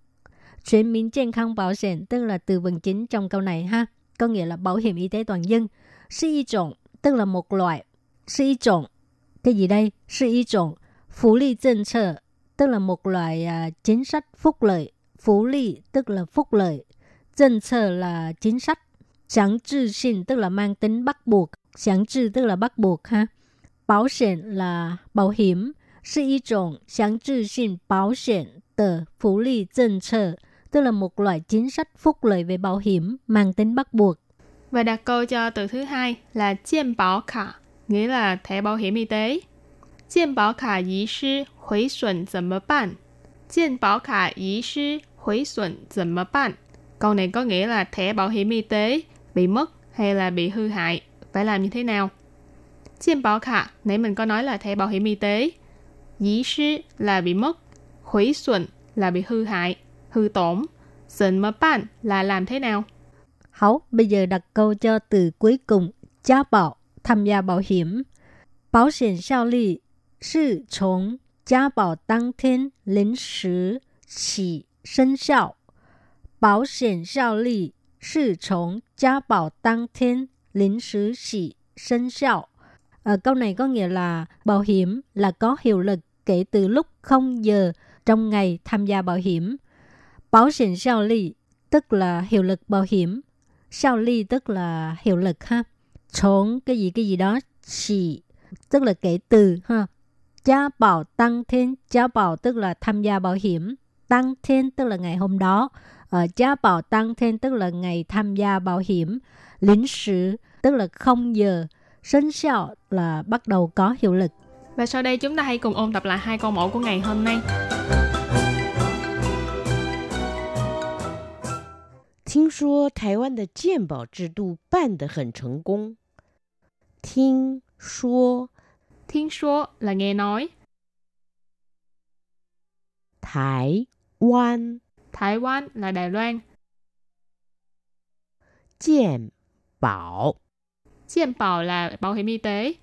Chuyển miễn健康保险 tức là từ vựng chính trong câu này ha. Có nghĩa là bảo hiểm y tế toàn dân. Sư y trọng tức là một loại. Sư y trọng cái gì đây? Sự ý chủng phú lý dân trợ, tức là một loại à, chính sách phúc lợi. Phú lý tức là phúc lợi. Dân trợ là chính sách. Sáng trừ sinh tức là mang tính bắt buộc. Sáng trừ tức là bắt buộc ha. Bảo hiểm là bảo hiểm. Sự ý chủng sáng trừ sinh bảo hiểm tờ phú lý dân trợ, tức là một loại chính sách phúc lợi về bảo hiểm mang tính bắt buộc. Và đặt câu cho từ thứ hai là chiên bảo khả nghĩa là thẻ bảo hiểm y tế. 健保卡遗失毁损怎么办？健保卡遗失毁损怎么办？Câu này có nghĩa là thẻ bảo hiểm y tế bị mất hay là bị hư hại, phải làm như thế nào? 健保卡 nãy mình có nói là thẻ bảo hiểm y tế. 遗失 là bị mất, hủy xuẩn là bị hư hại, hư tổn. Sịnh mà ban là làm thế nào? Hảo, bây giờ đặt câu cho từ cuối cùng, gia bảo, tham gia bảo hiểm. Bảo hiểm hiệu lực 是从加保当天临时起生效。保险效力是从加保当天临时起生效. Ở câu này có nghĩa là bảo hiểm là có hiệu lực kể từ lúc 0 giờ trong ngày tham gia bảo hiểm. Bảo hiểm hiệu lực tức là hiệu lực bảo hiểm. Hiệu lực tức là hiệu lực ha. Chống cái gì cái gì đó chỉ tức là kể từ ha. Gia bảo tăng thiên, gia bảo tức là tham gia bảo hiểm. Tăng thiên tức là ngày hôm đó. Ờ, gia bảo tăng thiên tức là ngày tham gia bảo hiểm. Lính sử tức là 0 giờ. Sinh效là bắt đầu có hiệu lực. Và sau đây chúng ta hãy cùng ôn tập lại hai câu mẫu của ngày hôm nay. 听说台湾的健保制度办得很成功。 听说 Thiên số là nghe nói. Thái Quan Thái Quan là Đài Loan.健bảo Chiêm bảo là bảo hiểm y tế.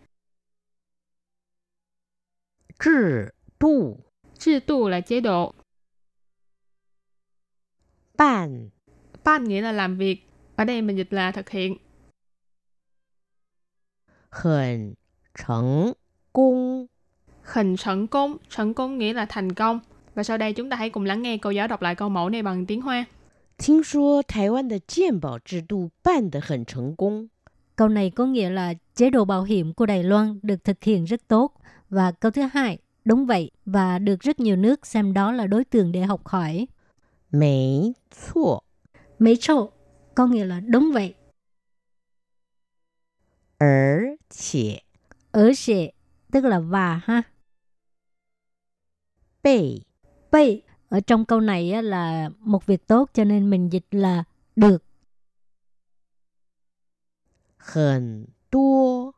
Trị độ制độ là chế độ. Ban Ban nghĩa là làm việc. Ở đây mình dịch là thực hiện. Hẳn Thành Công Hình成công. Thành công nghĩa là thành công. Và sau đây chúng ta hãy cùng lắng nghe cô giáo đọc lại câu mẫu này bằng tiếng Hoa. 听说台湾的健保制度办得很成功。 Câu này có nghĩa là chế độ bảo hiểm của Đài Loan được thực hiện rất tốt. Và câu thứ hai, đúng vậy và được rất nhiều nước xem đó là đối tượng để học hỏi. 没错， Mấy chỗ có nghĩa là đúng vậy. 而且 Ở sẽ tức là và ha. 被 Vậy ở trong câu này á, là một việc tốt cho nên mình dịch là được. 很多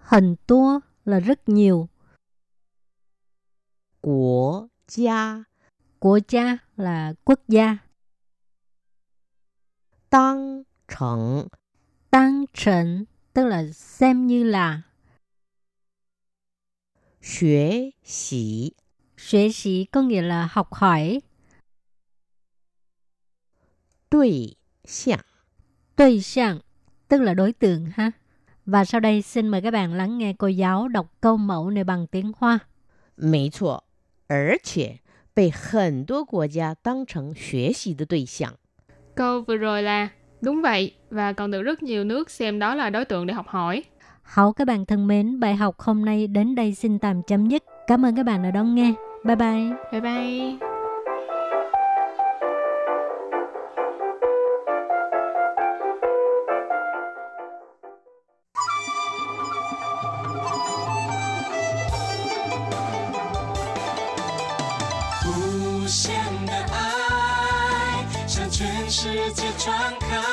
Hình tua là rất nhiều. 国家 Quốc gia là quốc gia. 当成 Tăng trần tức là xem như là 学习 Xuế sĩ có nghĩa là học hỏi. 对象。 Đối象tức là đối tượng ha. Và sau đây xin mời các bạn lắng nghe cô giáo đọc câu mẫu này bằng tiếng Hoa. 没错，而且被很多国家当成学习的对象。 Câu vừa rồi là Đúng vậy, và còn được rất nhiều nước xem đó là đối tượng để học hỏi. Hậu các bạn thân mến, bài học hôm nay đến đây xin tạm chấm dứt. Cảm ơn các bạn đã đón nghe. Bye bye. Bye bye. Quý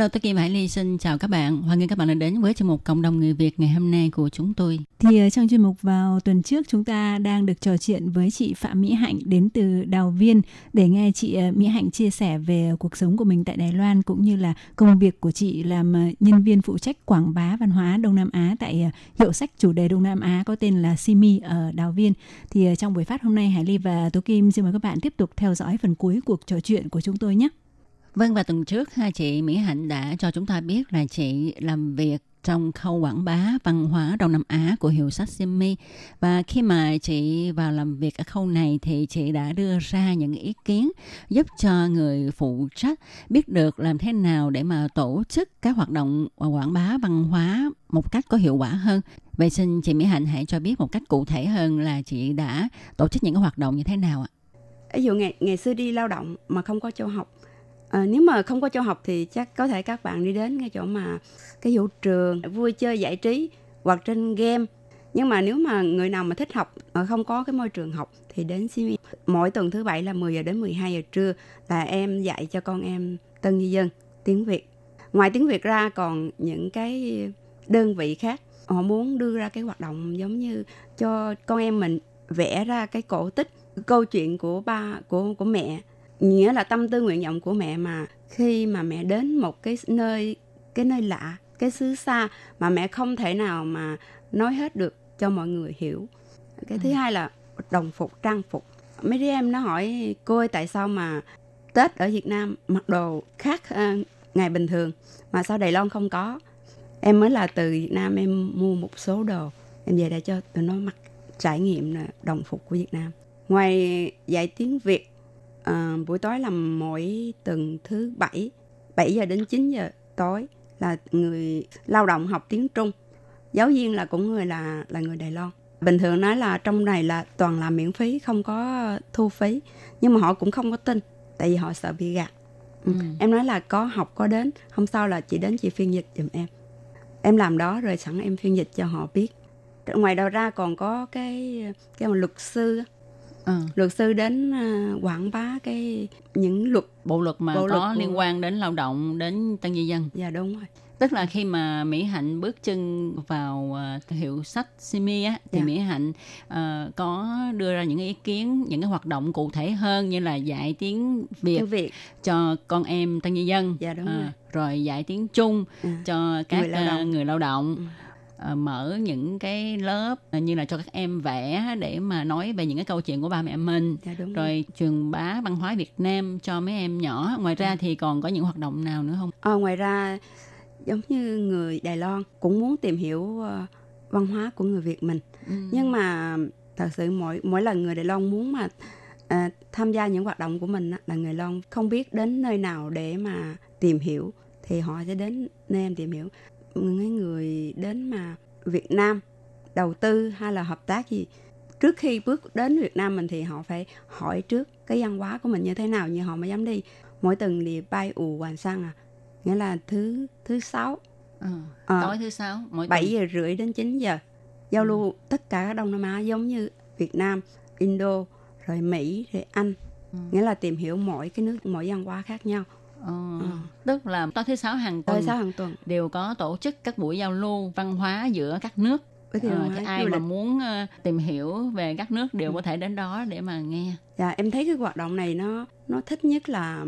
Hello, tôi Kim Hải Ly xin chào các bạn. Hoan nghênh các bạn đã đến với chương mục Cộng đồng người Việt ngày hôm nay của chúng tôi. Thì ờ, trong chuyên mục vào tuần trước chúng ta đang được trò chuyện với chị Phạm Mỹ Hạnh đến từ Đào Viên để nghe chị ờ, Mỹ Hạnh chia sẻ về cuộc sống của mình tại Đài Loan cũng như là công việc của chị làm ờ, nhân viên phụ trách quảng bá văn hóa Đông Nam Á tại hiệu sách chủ đề Đông Nam Á có tên là Simi ở Đào Viên. Thì trong buổi phát hôm nay Hải Ly và Tố Kim xin mời các bạn tiếp tục theo dõi phần cuối cuộc trò chuyện của chúng tôi nhé. Vâng và tuần trước, hai chị Mỹ Hạnh đã cho chúng ta biết là chị làm việc trong khâu quảng bá văn hóa Đông Nam Á của hiệu sách Simi và khi mà chị vào làm việc ở khâu này thì chị đã đưa ra những ý kiến giúp cho người phụ trách biết được làm thế nào để mà tổ chức các hoạt động quảng bá văn hóa một cách có hiệu quả hơn. Vậy xin chị Mỹ Hạnh hãy cho biết một cách cụ thể hơn là chị đã tổ chức những hoạt động như thế nào ạ? Ví dụ ngày ngày xưa đi lao động mà không có châu học à, nếu mà không có chỗ học thì chắc có thể các bạn đi đến cái chỗ mà cái vũ trường vui chơi giải trí hoặc trên game. Nhưng mà nếu mà người nào mà thích học mà không có cái môi trường học thì đến CME mỗi tuần thứ bảy là 10 giờ đến 12 giờ trưa là em dạy cho con em tân di dân tiếng Việt. Ngoài tiếng Việt ra còn những cái đơn vị khác. Họ muốn đưa ra cái hoạt động giống như cho con em mình vẽ ra cái cổ tích câu chuyện của ba của của mẹ nghĩa là tâm tư nguyện vọng của mẹ mà khi mà mẹ đến một cái nơi cái nơi lạ cái xứ xa mà mẹ không thể nào mà nói hết được cho mọi người hiểu. Cái thứ ừ. hai là đồng phục trang phục. Mấy đứa em nó hỏi cô ơi tại sao mà tết ở việt nam mặc đồ khác uh, ngày bình thường mà sao đài loan không có? Em mới là từ việt nam em mua một số đồ. Em về để cho tụi nó mặc trải nghiệm đồng phục của việt nam. Ngoài dạy tiếng việt à, buổi tối làm mỗi tuần thứ bảy 7 giờ đến 9 giờ tối là người lao động học tiếng Trung. Giáo viên là cũng người là là người Đài Loan. Bình thường nói là trong này là toàn là miễn phí không có thu phí nhưng mà họ cũng không có tin tại vì họ sợ bị gạt. Ừ. Ừ. em nói là có học có đến không sao là chị đến chị phiên dịch giùm em. Em làm đó rồi sẵn em phiên dịch cho họ biết. Ngoài đầu ra còn có cái cái mà luật sư ừ. luật sư đến uh, quảng bá cái những luật bộ luật mà bộ có luật liên quan đến lao động đến tân di dân dạ đúng rồi tức là khi mà mỹ hạnh bước chân vào uh, hiệu sách simi á thì dạ. mỹ hạnh uh, có đưa ra những ý kiến những cái hoạt động cụ thể hơn như là dạy tiếng việt, tiếng việt. cho con em tân di dân dạ, đúng uh, rồi. rồi dạy tiếng trung à. cho các người lao động, uh, người lao động. Ừ mở những cái lớp uh, như là cho các em vẽ để mà nói về những cái câu chuyện của ba mẹ mình dạ, đúng rồi, rồi truyền bá văn hóa Việt Nam cho mấy em nhỏ ngoài ra à. thì còn có những hoạt động nào nữa không? À, ngoài ra giống như người Đài Loan cũng muốn tìm hiểu văn hóa của người Việt mình ừ. nhưng mà thật sự mỗi mỗi lần người Đài Loan muốn mà uh, tham gia những hoạt động của mình là người Loan không biết đến nơi nào để mà tìm hiểu thì họ sẽ đến nơi em tìm hiểu những người đến mà Việt Nam đầu tư hay là hợp tác gì trước khi bước đến Việt Nam mình thì họ phải hỏi trước cái văn hóa của mình như thế nào như họ mới dám đi mỗi tuần thì bay ù hoàn sang à nghĩa là thứ thứ sáu ừ, à, tối thứ sáu mỗi bảy giờ rưỡi đến 9 giờ giao lưu ừ. tất cả các Đông Nam Á giống như Việt Nam Indo rồi Mỹ, rồi Anh. Ừ. Nghĩa là tìm hiểu mỗi cái nước, mỗi văn hóa khác nhau. Ờ, ừ. Tức là tối thứ sáu hàng tuần, tối sáu hàng tuần đều có tổ chức các buổi giao lưu văn hóa giữa các nước. Ờ, thì ai mà muốn uh, tìm hiểu về các nước đều ừ. có thể đến đó để mà nghe. Dạ em thấy cái hoạt động này nó nó thích nhất là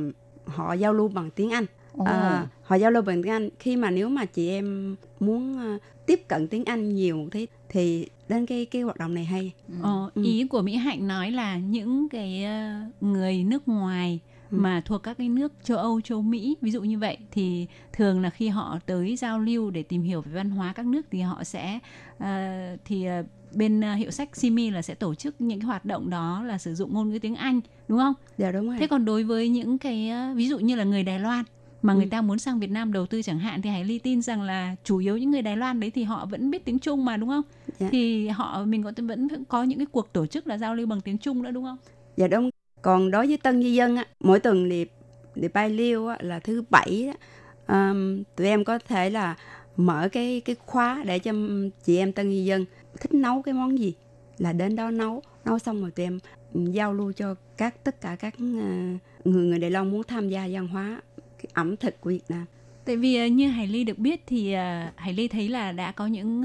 họ giao lưu bằng tiếng Anh. Oh. À, họ giao lưu bằng tiếng Anh khi mà nếu mà chị em muốn uh, tiếp cận tiếng Anh nhiều thế thì đến cái cái hoạt động này hay. Ờ, ừ. ý của Mỹ Hạnh nói là những cái uh, người nước ngoài ừ. Mà thuộc các cái nước châu Âu, châu Mỹ ví dụ như vậy thì thường là khi họ tới giao lưu để tìm hiểu về văn hóa các nước thì họ sẽ uh, thì uh, bên uh, hiệu sách Simi là sẽ tổ chức những cái hoạt động đó là sử dụng ngôn ngữ tiếng Anh đúng không? Dạ đúng rồi. Thế còn đối với những cái uh, ví dụ như là người Đài Loan mà người ừ. ta muốn sang Việt Nam đầu tư chẳng hạn thì Hải Ly tin rằng là chủ yếu những người Đài Loan đấy thì họ vẫn biết tiếng Trung mà đúng không? Dạ. Thì họ mình có vẫn có những cái cuộc tổ chức là giao lưu bằng tiếng Trung nữa đúng không? Dạ đúng. Còn đối với tân di dân á, mỗi tuần thì thì bay liêu á, là thứ bảy á, um, tụi em có thể là mở cái cái khóa để cho chị em tân di dân thích nấu cái món gì là đến đó nấu nấu xong rồi tụi em giao lưu cho các tất cả các ờ, người người Đài Loan muốn tham gia văn hóa cái ẩm thực của Việt Nam. Tại vì ờ, như Hải Ly được biết thì ờ, Hải Ly thấy là đã có những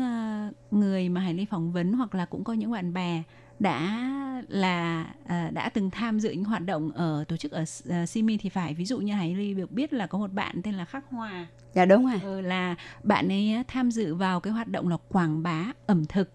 người mà Hải Ly phỏng vấn hoặc là cũng có những bạn bè đã là uh, đã từng tham dự những hoạt động ở tổ chức ở uh, Simi thì phải ví dụ như Hải Ly được biết là có một bạn tên là Khắc Hòa. Dạ đúng rồi. Ừ, là bạn ấy tham dự vào cái hoạt động là quảng bá ẩm thực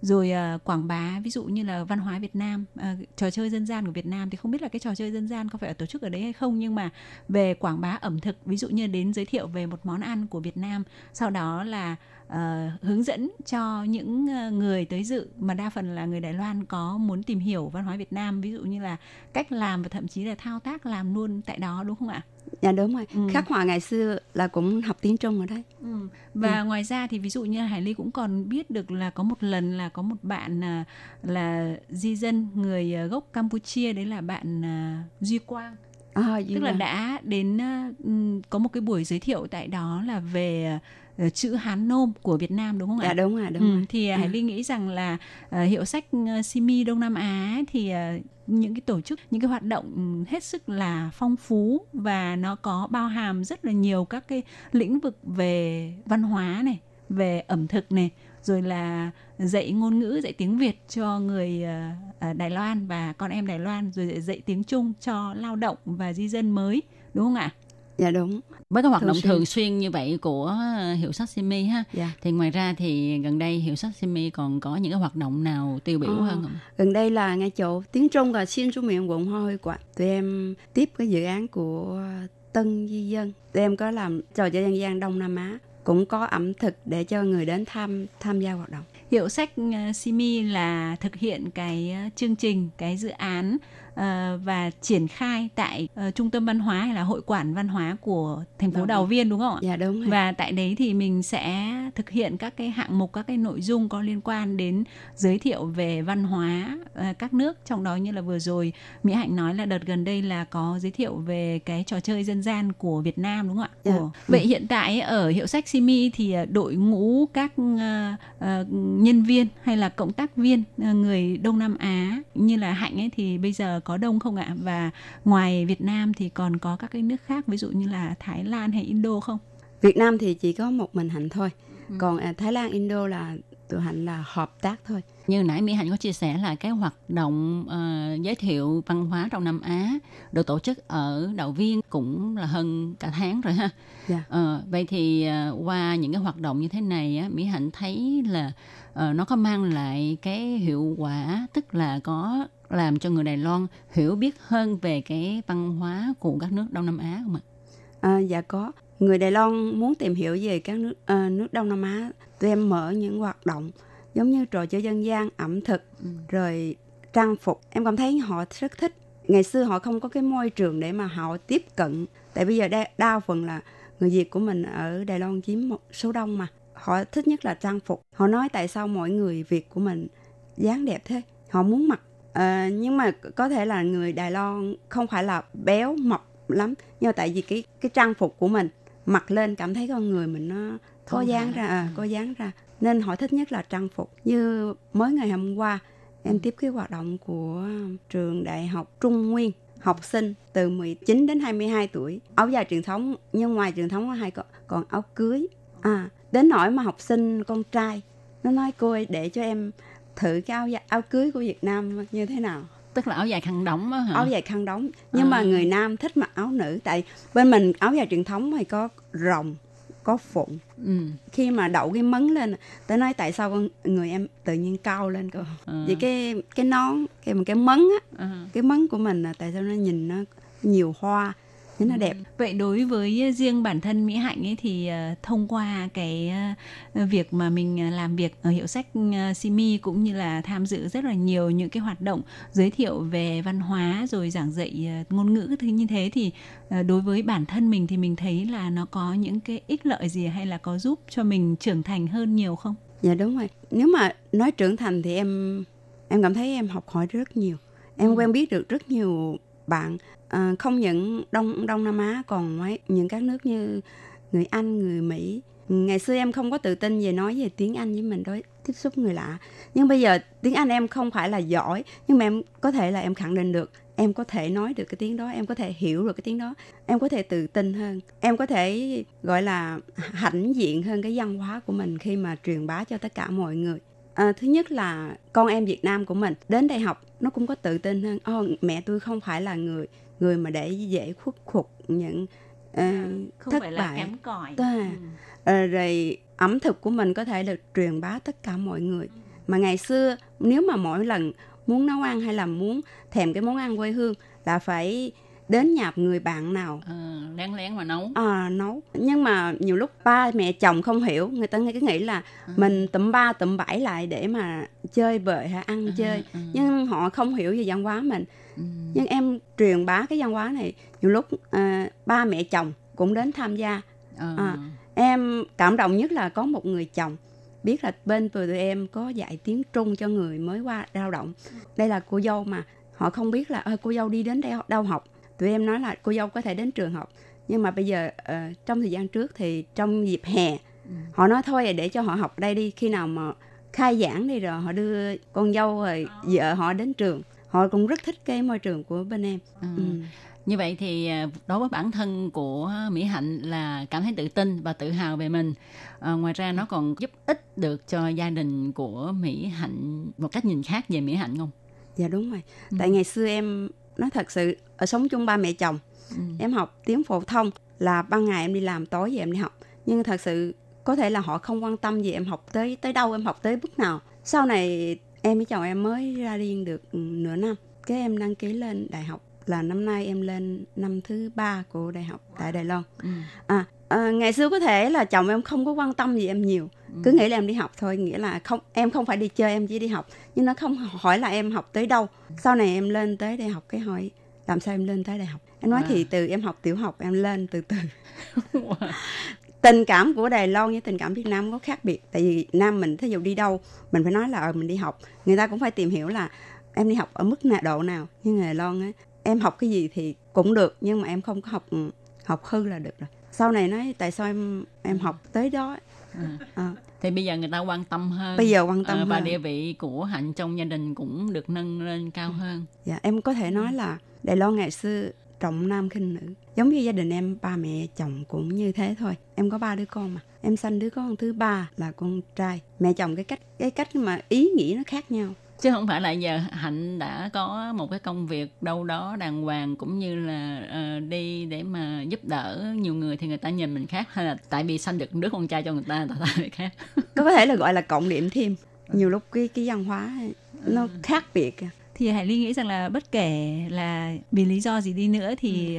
rồi uh, quảng bá ví dụ như là văn hóa Việt Nam uh, trò chơi dân gian của Việt Nam thì không biết là cái trò chơi dân gian có phải ở tổ chức ở đấy hay không nhưng mà về quảng bá ẩm thực ví dụ như đến giới thiệu về một món ăn của Việt Nam sau đó là uh, hướng dẫn cho những người tới dự mà đa phần là người Đài Loan có muốn tìm hiểu văn hóa Việt Nam ví dụ như là cách làm và thậm chí là thao tác làm luôn tại đó đúng không ạ? Dạ đúng rồi. Ừ. Khắc Hòa ngày xưa là cũng học tiếng Trung ở đấy. Ừ. Và ừ. ngoài ra thì ví dụ như Hải Ly cũng còn biết được là có một lần là có một bạn là, là di dân người gốc Campuchia đấy là bạn uh, Duy Quang. À, Tức là đã đến uh, có một cái buổi giới thiệu tại đó là về uh, chữ Hán Nôm của Việt Nam đúng không ạ? Dạ đúng rồi, đúng ừ, rồi. Thì uh, Hải Ly nghĩ rằng là uh, hiệu sách uh, Simi Đông Nam Á thì uh, những cái tổ chức những cái hoạt động hết sức là phong phú và nó có bao hàm rất là nhiều các cái lĩnh vực về văn hóa này về ẩm thực này rồi là dạy ngôn ngữ dạy tiếng Việt cho người uh, Đài Loan và con em Đài Loan rồi dạy tiếng Trung cho lao động và di dân mới đúng không ạ? Dạ đúng. Với cái hoạt thường động xuyên. thường xuyên như vậy của hiệu sách Simi ha. Dạ. Thì ngoài ra thì gần đây hiệu sách Simi còn có những cái hoạt động nào tiêu biểu à, hơn không? Gần đây là ngay chỗ tiếng Trung và xin chú miệng quận Hoa Huy Quảng. Tụi em tiếp cái dự án của Tân Di Dân. Tụi em có làm trò chơi dân gian Đông Nam Á cũng có ẩm thực để cho người đến tham tham gia hoạt động. Hiệu sách uh, Simi là thực hiện cái uh, chương trình, cái dự án và triển khai tại uh, trung tâm văn hóa hay là hội quản văn hóa của thành phố Đào Viên đúng không ạ? Dạ đúng. Rồi. Và tại đấy thì mình sẽ thực hiện các cái hạng mục các cái nội dung có liên quan đến giới thiệu về văn hóa uh, các nước trong đó như là vừa rồi Mỹ Hạnh nói là đợt gần đây là có giới thiệu về cái trò chơi dân gian của Việt Nam đúng không ạ? Dạ. Của... Vậy hiện tại ở hiệu sách Simi thì đội ngũ các uh, uh, nhân viên hay là cộng tác viên uh, người Đông Nam Á như là Hạnh ấy thì bây giờ có đông không ạ? Và ngoài Việt Nam thì còn có các cái nước khác ví dụ như là Thái Lan hay Indo không? Việt Nam thì chỉ có một mình Hạnh thôi. Ừ. Còn à, Thái Lan, Indo là tụi Hạnh là hợp tác thôi. Như nãy Mỹ Hạnh có chia sẻ là cái hoạt động uh, giới thiệu văn hóa trong Nam Á được tổ chức ở Đạo Viên cũng là hơn cả tháng rồi ha. Yeah. Dạ. Uh, vậy thì uh, qua những cái hoạt động như thế này á, Mỹ Hạnh thấy là uh, nó có mang lại cái hiệu quả tức là có làm cho người Đài Loan hiểu biết hơn về cái văn hóa của các nước Đông Nam Á không ạ? À, dạ có. Người Đài Loan muốn tìm hiểu về các nước uh, nước Đông Nam Á, tụi em mở những hoạt động giống như trò chơi dân gian, ẩm thực, ừ. rồi trang phục. Em cảm thấy họ rất thích. Ngày xưa họ không có cái môi trường để mà họ tiếp cận. Tại bây giờ đa, đa phần là người Việt của mình ở Đài Loan chiếm một số đông mà. Họ thích nhất là trang phục. Họ nói tại sao mọi người Việt của mình dáng đẹp thế. Họ muốn mặc à, nhưng mà có thể là người Đài Loan không phải là béo mập lắm nhưng mà tại vì cái cái trang phục của mình mặc lên cảm thấy con người mình nó có dáng ra à, có dáng ra. Nên họ thích nhất là trang phục. Như mới ngày hôm qua em tiếp cái hoạt động của trường đại học Trung Nguyên học sinh từ 19 đến 22 tuổi áo dài truyền thống nhưng ngoài truyền thống hay còn, còn áo cưới. À đến nỗi mà học sinh con trai nó nói cô ơi để cho em thử cái áo áo cưới của Việt Nam như thế nào tức là áo dài khăn đóng đó hả? áo dài khăn đóng nhưng à. mà người nam thích mặc áo nữ tại bên mình áo dài truyền thống thì có rồng có phụng ừ. khi mà đậu cái mấn lên tới nói tại sao con người em tự nhiên cao lên cơ à. vậy cái cái nón cái cái mấn á à. cái mấn của mình là tại sao nó nhìn nó nhiều hoa thế nó đẹp. Vậy đối với riêng bản thân mỹ hạnh ấy thì uh, thông qua cái uh, việc mà mình làm việc ở hiệu sách simi cũng như là tham dự rất là nhiều những cái hoạt động giới thiệu về văn hóa rồi giảng dạy ngôn ngữ thứ như thế thì đối với bản thân mình thì mình thấy là nó có những cái ích lợi gì hay là có giúp cho mình trưởng thành hơn nhiều không? Dạ đúng rồi. Nếu mà nói trưởng thành thì em em cảm thấy em học hỏi rất nhiều. Em ừ. quen biết được rất nhiều bạn à, không những đông đông nam á còn mấy những các nước như người anh người mỹ. Ngày xưa em không có tự tin về nói về tiếng anh với mình đối tiếp xúc người lạ. Nhưng bây giờ tiếng anh em không phải là giỏi nhưng mà em có thể là em khẳng định được em có thể nói được cái tiếng đó em có thể hiểu được cái tiếng đó em có thể tự tin hơn em có thể gọi là hãnh diện hơn cái văn hóa của mình khi mà truyền bá cho tất cả mọi người à, thứ nhất là con em Việt Nam của mình đến đại học nó cũng có tự tin hơn. Oh, mẹ tôi không phải là người người mà để dễ khuất phục những uh, không thất phải bại. là kém cỏi. À, ừ. rồi ẩm thực của mình có thể được truyền bá tất cả mọi người. Mà ngày xưa nếu mà mỗi lần muốn nấu ăn hay là muốn thèm cái món ăn quê hương là phải đến nhà người bạn nào. À, lén lén mà nấu. À nấu. Nhưng mà nhiều lúc ba mẹ chồng không hiểu người ta cứ nghĩ là à. mình tụm ba tụm bảy lại để mà chơi bời hay ăn à, chơi. à. nhưng họ không hiểu về văn hóa mình. Ừ. nhưng em truyền bá cái văn hóa này nhiều lúc à, ba mẹ chồng cũng đến tham gia. À. À, em cảm động nhất là có một người chồng biết là bên tụi tụi em có dạy tiếng Trung cho người mới qua lao động. Đây là cô dâu mà họ không biết là cô dâu đi đến đây đâu học tụi em nói là cô dâu có thể đến trường học nhưng mà bây giờ uh, trong thời gian trước thì trong dịp hè ừ. họ nói thôi để cho họ học đây đi khi nào mà khai giảng đi rồi họ đưa con dâu rồi vợ họ đến trường họ cũng rất thích cái môi trường của bên em ừ. Ừ. như vậy thì ờ, đối với bản thân của mỹ hạnh là cảm thấy tự tin và tự hào về mình à, ngoài ra nó còn giúp ích được cho gia đình của mỹ hạnh một cách nhìn khác về mỹ hạnh không dạ đúng rồi ừ. tại ngày xưa em nói thật sự ở sống chung ba mẹ chồng ừ. em học tiếng phổ thông là ban ngày em đi làm tối về em đi học nhưng thật sự có thể là họ không quan tâm gì em học tới tới đâu em học tới bước nào sau này em với chồng em mới ra riêng được nửa năm cái em đăng ký lên đại học là năm nay em lên năm thứ ba của đại học tại Đài Loan. Ừ. À, à, ngày xưa có thể là chồng em không có quan tâm gì em nhiều, ừ. cứ nghĩ là em đi học thôi, nghĩa là không em không phải đi chơi em chỉ đi học, nhưng nó không hỏi là em học tới đâu. Sau này em lên tới đại học cái hỏi làm sao em lên tới đại học. Em nói à. thì từ em học tiểu học em lên từ từ. tình cảm của Đài Loan với tình cảm Việt Nam có khác biệt tại vì Nam mình thí dụ đi đâu mình phải nói là ờ mình đi học người ta cũng phải tìm hiểu là em đi học ở mức độ nào nhưng Đài Loan á em học cái gì thì cũng được nhưng mà em không có học học hư là được rồi sau này nói tại sao em em học tới đó à. À. thì bây giờ người ta quan tâm hơn bây giờ quan tâm à, và hơn. địa vị của hạnh trong gia đình cũng được nâng lên cao hơn dạ em có thể nói là đài loan ngày xưa trọng nam khinh nữ. Giống như gia đình em ba mẹ chồng cũng như thế thôi. Em có ba đứa con mà. Em sanh đứa con thứ ba là con trai. Mẹ chồng cái cách cái cách mà ý nghĩ nó khác nhau. Chứ không phải là giờ hạnh đã có một cái công việc đâu đó đàng hoàng cũng như là uh, đi để mà giúp đỡ nhiều người thì người ta nhìn mình khác hay là tại vì sanh được đứa con trai cho người ta người ta thấy khác. Có thể là gọi là cộng điểm thêm. Nhiều lúc cái cái văn hóa nó khác biệt thì hải ly nghĩ rằng là bất kể là vì lý do gì đi nữa thì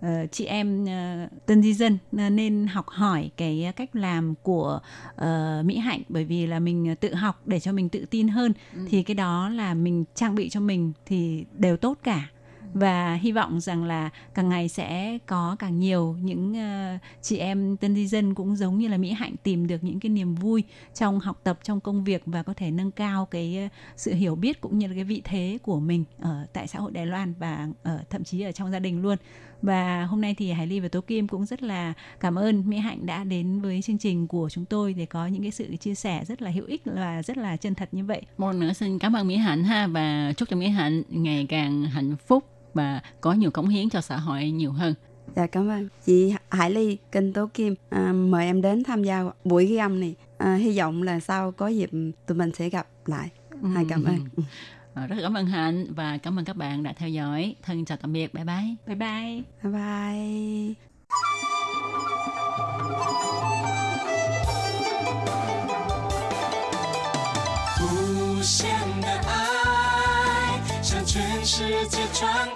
ừ. uh, chị em uh, tân di dân nên học hỏi cái cách làm của uh, mỹ hạnh. Bởi vì là mình tự học để cho mình tự tin hơn. Ừ. thì cái đó là mình trang bị cho mình thì đều tốt cả và hy vọng rằng là càng ngày sẽ có càng nhiều những uh, chị em tân di dân cũng giống như là Mỹ Hạnh tìm được những cái niềm vui trong học tập trong công việc và có thể nâng cao cái uh, sự hiểu biết cũng như là cái vị thế của mình ở tại xã hội Đài Loan và ở thậm chí ở trong gia đình luôn và hôm nay thì Hải Ly và Tố Kim cũng rất là cảm ơn Mỹ Hạnh đã đến với chương trình của chúng tôi để có những cái sự chia sẻ rất là hữu ích và rất là chân thật như vậy. Một lần nữa xin cảm ơn Mỹ Hạnh ha và chúc cho Mỹ Hạnh ngày càng hạnh phúc và có nhiều cống hiến cho xã hội nhiều hơn. Dạ cảm ơn. Chị Hải Ly, Kinh Tố Kim à, mời em đến tham gia buổi ghi âm này. À, hy vọng là sau có dịp tụi mình sẽ gặp lại. Hai cảm ơn. Ừ. Ờ, rất cảm ơn Hạnh và cảm ơn các bạn đã theo dõi. Thân chào tạm biệt. Bye bye. Bye bye. Bye bye. Hãy subscribe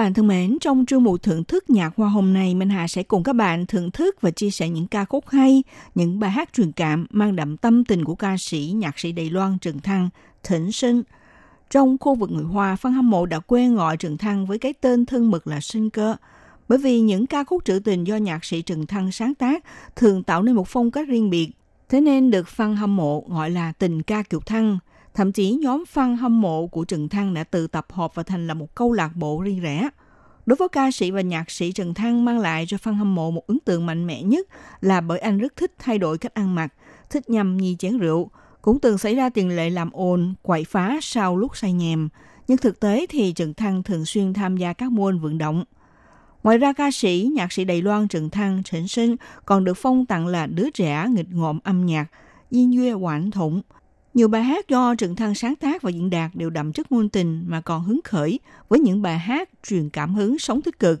Bạn thân mến, trong chương mục thưởng thức nhạc hoa hôm nay, Minh Hà sẽ cùng các bạn thưởng thức và chia sẻ những ca khúc hay, những bài hát truyền cảm mang đậm tâm tình của ca sĩ, nhạc sĩ Đài Loan Trần Thăng, Thịnh Sinh. Trong khu vực người Hoa, Phan hâm mộ đã quen gọi Trần Thăng với cái tên thân mật là Sinh Cơ. Bởi vì những ca khúc trữ tình do nhạc sĩ Trần Thăng sáng tác thường tạo nên một phong cách riêng biệt, thế nên được Phan hâm mộ gọi là tình ca Kiều Thăng. Thậm chí nhóm fan hâm mộ của Trần Thăng đã tự tập hợp và thành là một câu lạc bộ riêng rẽ. Đối với ca sĩ và nhạc sĩ Trần Thăng mang lại cho fan hâm mộ một ấn tượng mạnh mẽ nhất là bởi anh rất thích thay đổi cách ăn mặc, thích nhâm nhi chén rượu, cũng từng xảy ra tiền lệ làm ồn, quậy phá sau lúc say nhèm. Nhưng thực tế thì Trần Thăng thường xuyên tham gia các môn vận động. Ngoài ra ca sĩ, nhạc sĩ Đài Loan Trần Thăng, Trịnh Sinh còn được phong tặng là đứa trẻ nghịch ngợm âm nhạc, Yên Duy Quảng Thụng. Nhiều bài hát do Trần Thăng sáng tác và diễn đạt đều đậm chất ngôn tình mà còn hứng khởi với những bài hát truyền cảm hứng sống tích cực.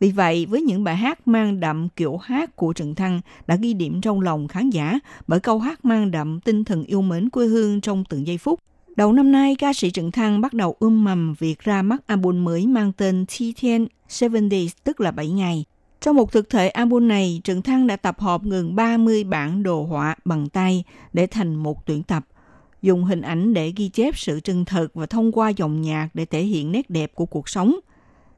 Vì vậy, với những bài hát mang đậm kiểu hát của Trần Thăng đã ghi điểm trong lòng khán giả bởi câu hát mang đậm tinh thần yêu mến quê hương trong từng giây phút. Đầu năm nay, ca sĩ Trần Thăng bắt đầu ươm mầm việc ra mắt album mới mang tên Chi Thiên Seven Days, tức là 7 ngày. Trong một thực thể album này, Trần Thăng đã tập hợp gần 30 bản đồ họa bằng tay để thành một tuyển tập dùng hình ảnh để ghi chép sự chân thực và thông qua dòng nhạc để thể hiện nét đẹp của cuộc sống.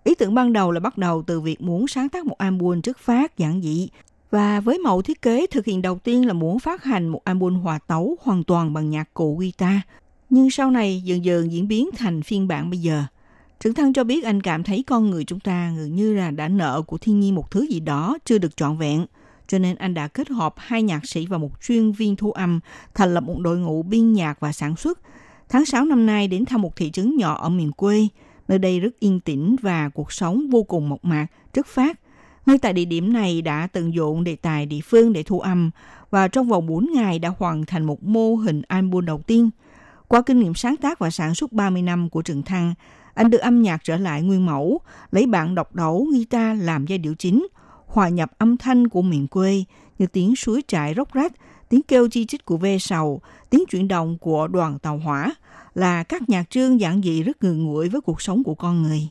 Ý tưởng ban đầu là bắt đầu từ việc muốn sáng tác một album trước phát giản dị và với mẫu thiết kế, thực hiện đầu tiên là muốn phát hành một album hòa tấu hoàn toàn bằng nhạc cụ guitar. Nhưng sau này, dần dần diễn biến thành phiên bản bây giờ. Trưởng thân cho biết anh cảm thấy con người chúng ta gần như là đã nợ của thiên nhiên một thứ gì đó chưa được trọn vẹn cho nên anh đã kết hợp hai nhạc sĩ và một chuyên viên thu âm, thành lập một đội ngũ biên nhạc và sản xuất. Tháng 6 năm nay đến thăm một thị trấn nhỏ ở miền quê, nơi đây rất yên tĩnh và cuộc sống vô cùng mộc mạc, rất phát. Ngay tại địa điểm này đã tận dụng đề tài địa phương để thu âm và trong vòng 4 ngày đã hoàn thành một mô hình album đầu tiên. Qua kinh nghiệm sáng tác và sản xuất 30 năm của Trần Thăng, anh đưa âm nhạc trở lại nguyên mẫu, lấy bản độc đấu guitar làm giai điệu chính – hòa nhập âm thanh của miền quê như tiếng suối trại róc rách, tiếng kêu chi chít của ve sầu, tiếng chuyển động của đoàn tàu hỏa là các nhạc trương giản dị rất gần gũi với cuộc sống của con người.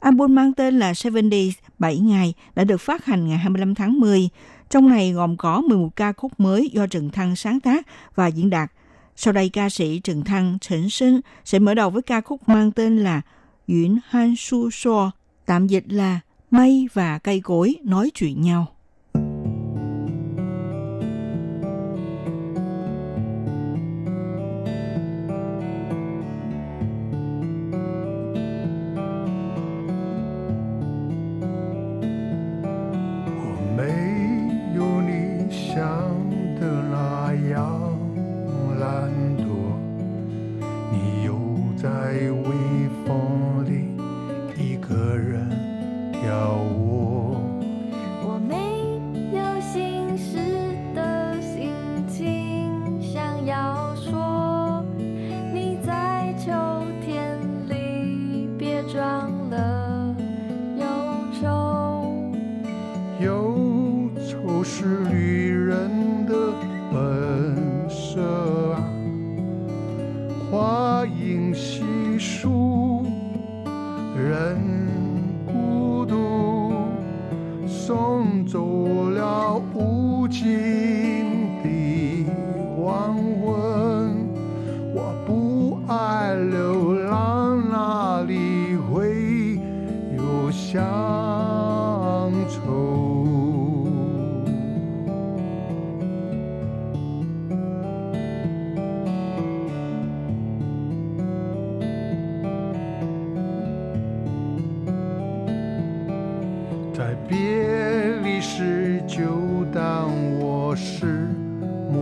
Album mang tên là Seven Days, 7 ngày, đã được phát hành ngày 25 tháng 10. Trong này gồm có 11 ca khúc mới do Trần Thăng sáng tác và diễn đạt. Sau đây ca sĩ Trần Thăng Trịnh Sinh sẽ mở đầu với ca khúc mang tên là Yuen Han Su So, tạm dịch là mây và cây cối nói chuyện nhau.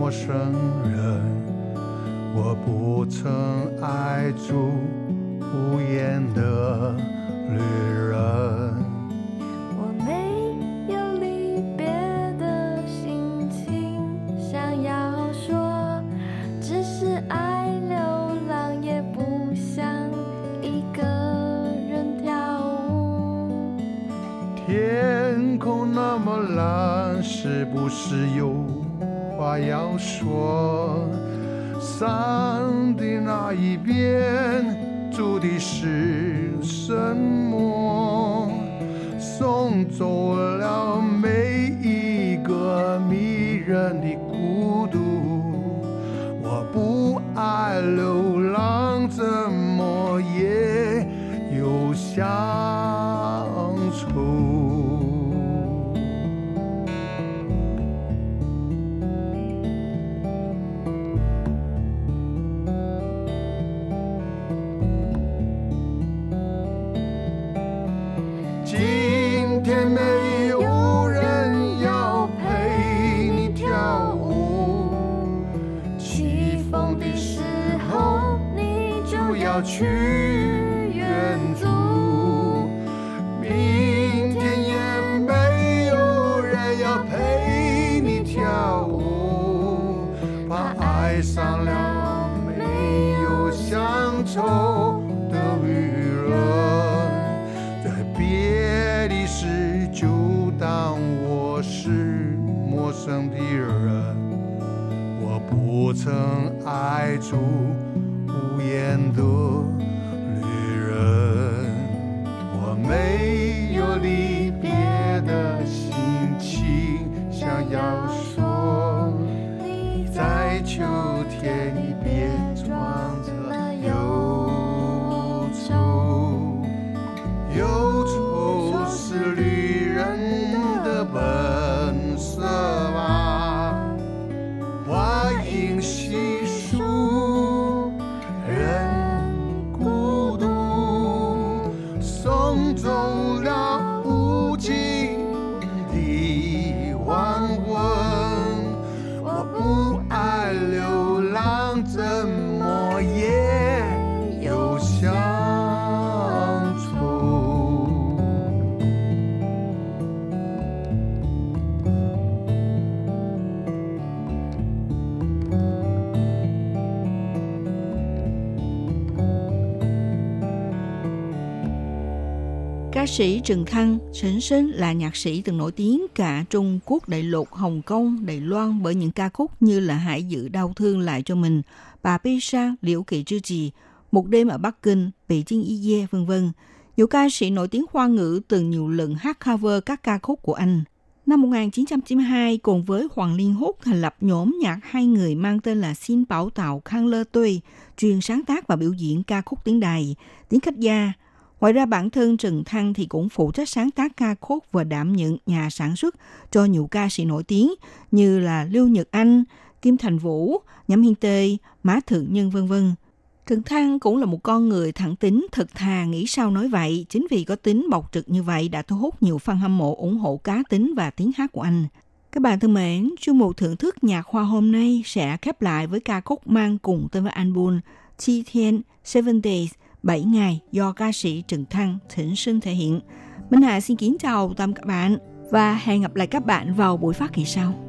陌生人。我不曾爱住无言的旅人。我没有离别的心情，想要说，只是爱流浪，也不想一个人跳舞。天空那么蓝，是不是有话要说？山的那一边住的是什 sĩ Trần Khăn, sến sến là nhạc sĩ từng nổi tiếng cả Trung Quốc, Đại lục, Hồng Kông, Đài Loan bởi những ca khúc như là Hãy giữ đau thương lại cho mình, Bà Bi Sa, Liễu Kỳ Trư Trì, Một đêm ở Bắc Kinh, Bị Tiên Y Dê, vân vân. Nhiều ca sĩ nổi tiếng hoa ngữ từng nhiều lần hát cover các ca khúc của anh. Năm 1992, cùng với Hoàng Liên Húc thành lập nhóm nhạc hai người mang tên là Xin Bảo Tạo Khang Lơ Tuy chuyên sáng tác và biểu diễn ca khúc tiếng đài, tiếng khách gia. Ngoài ra bản thân Trần Thăng thì cũng phụ trách sáng tác ca khúc và đảm nhận nhà sản xuất cho nhiều ca sĩ nổi tiếng như là Lưu Nhật Anh, Kim Thành Vũ, Nhậm Hiên Tê, Mã Thượng Nhân vân vân. Trần Thăng cũng là một con người thẳng tính, thật thà, nghĩ sao nói vậy. Chính vì có tính bộc trực như vậy đã thu hút nhiều fan hâm mộ ủng hộ cá tính và tiếng hát của anh. Các bạn thân mến, chương mục thưởng thức nhạc khoa hôm nay sẽ khép lại với ca khúc mang cùng tên với album Chi Thiên Seven Days 7 ngày do ca sĩ Trần Thăng, thỉnh sinh thể hiện. Minh Hà xin kính chào tạm các bạn và hẹn gặp lại các bạn vào buổi phát kỳ sau.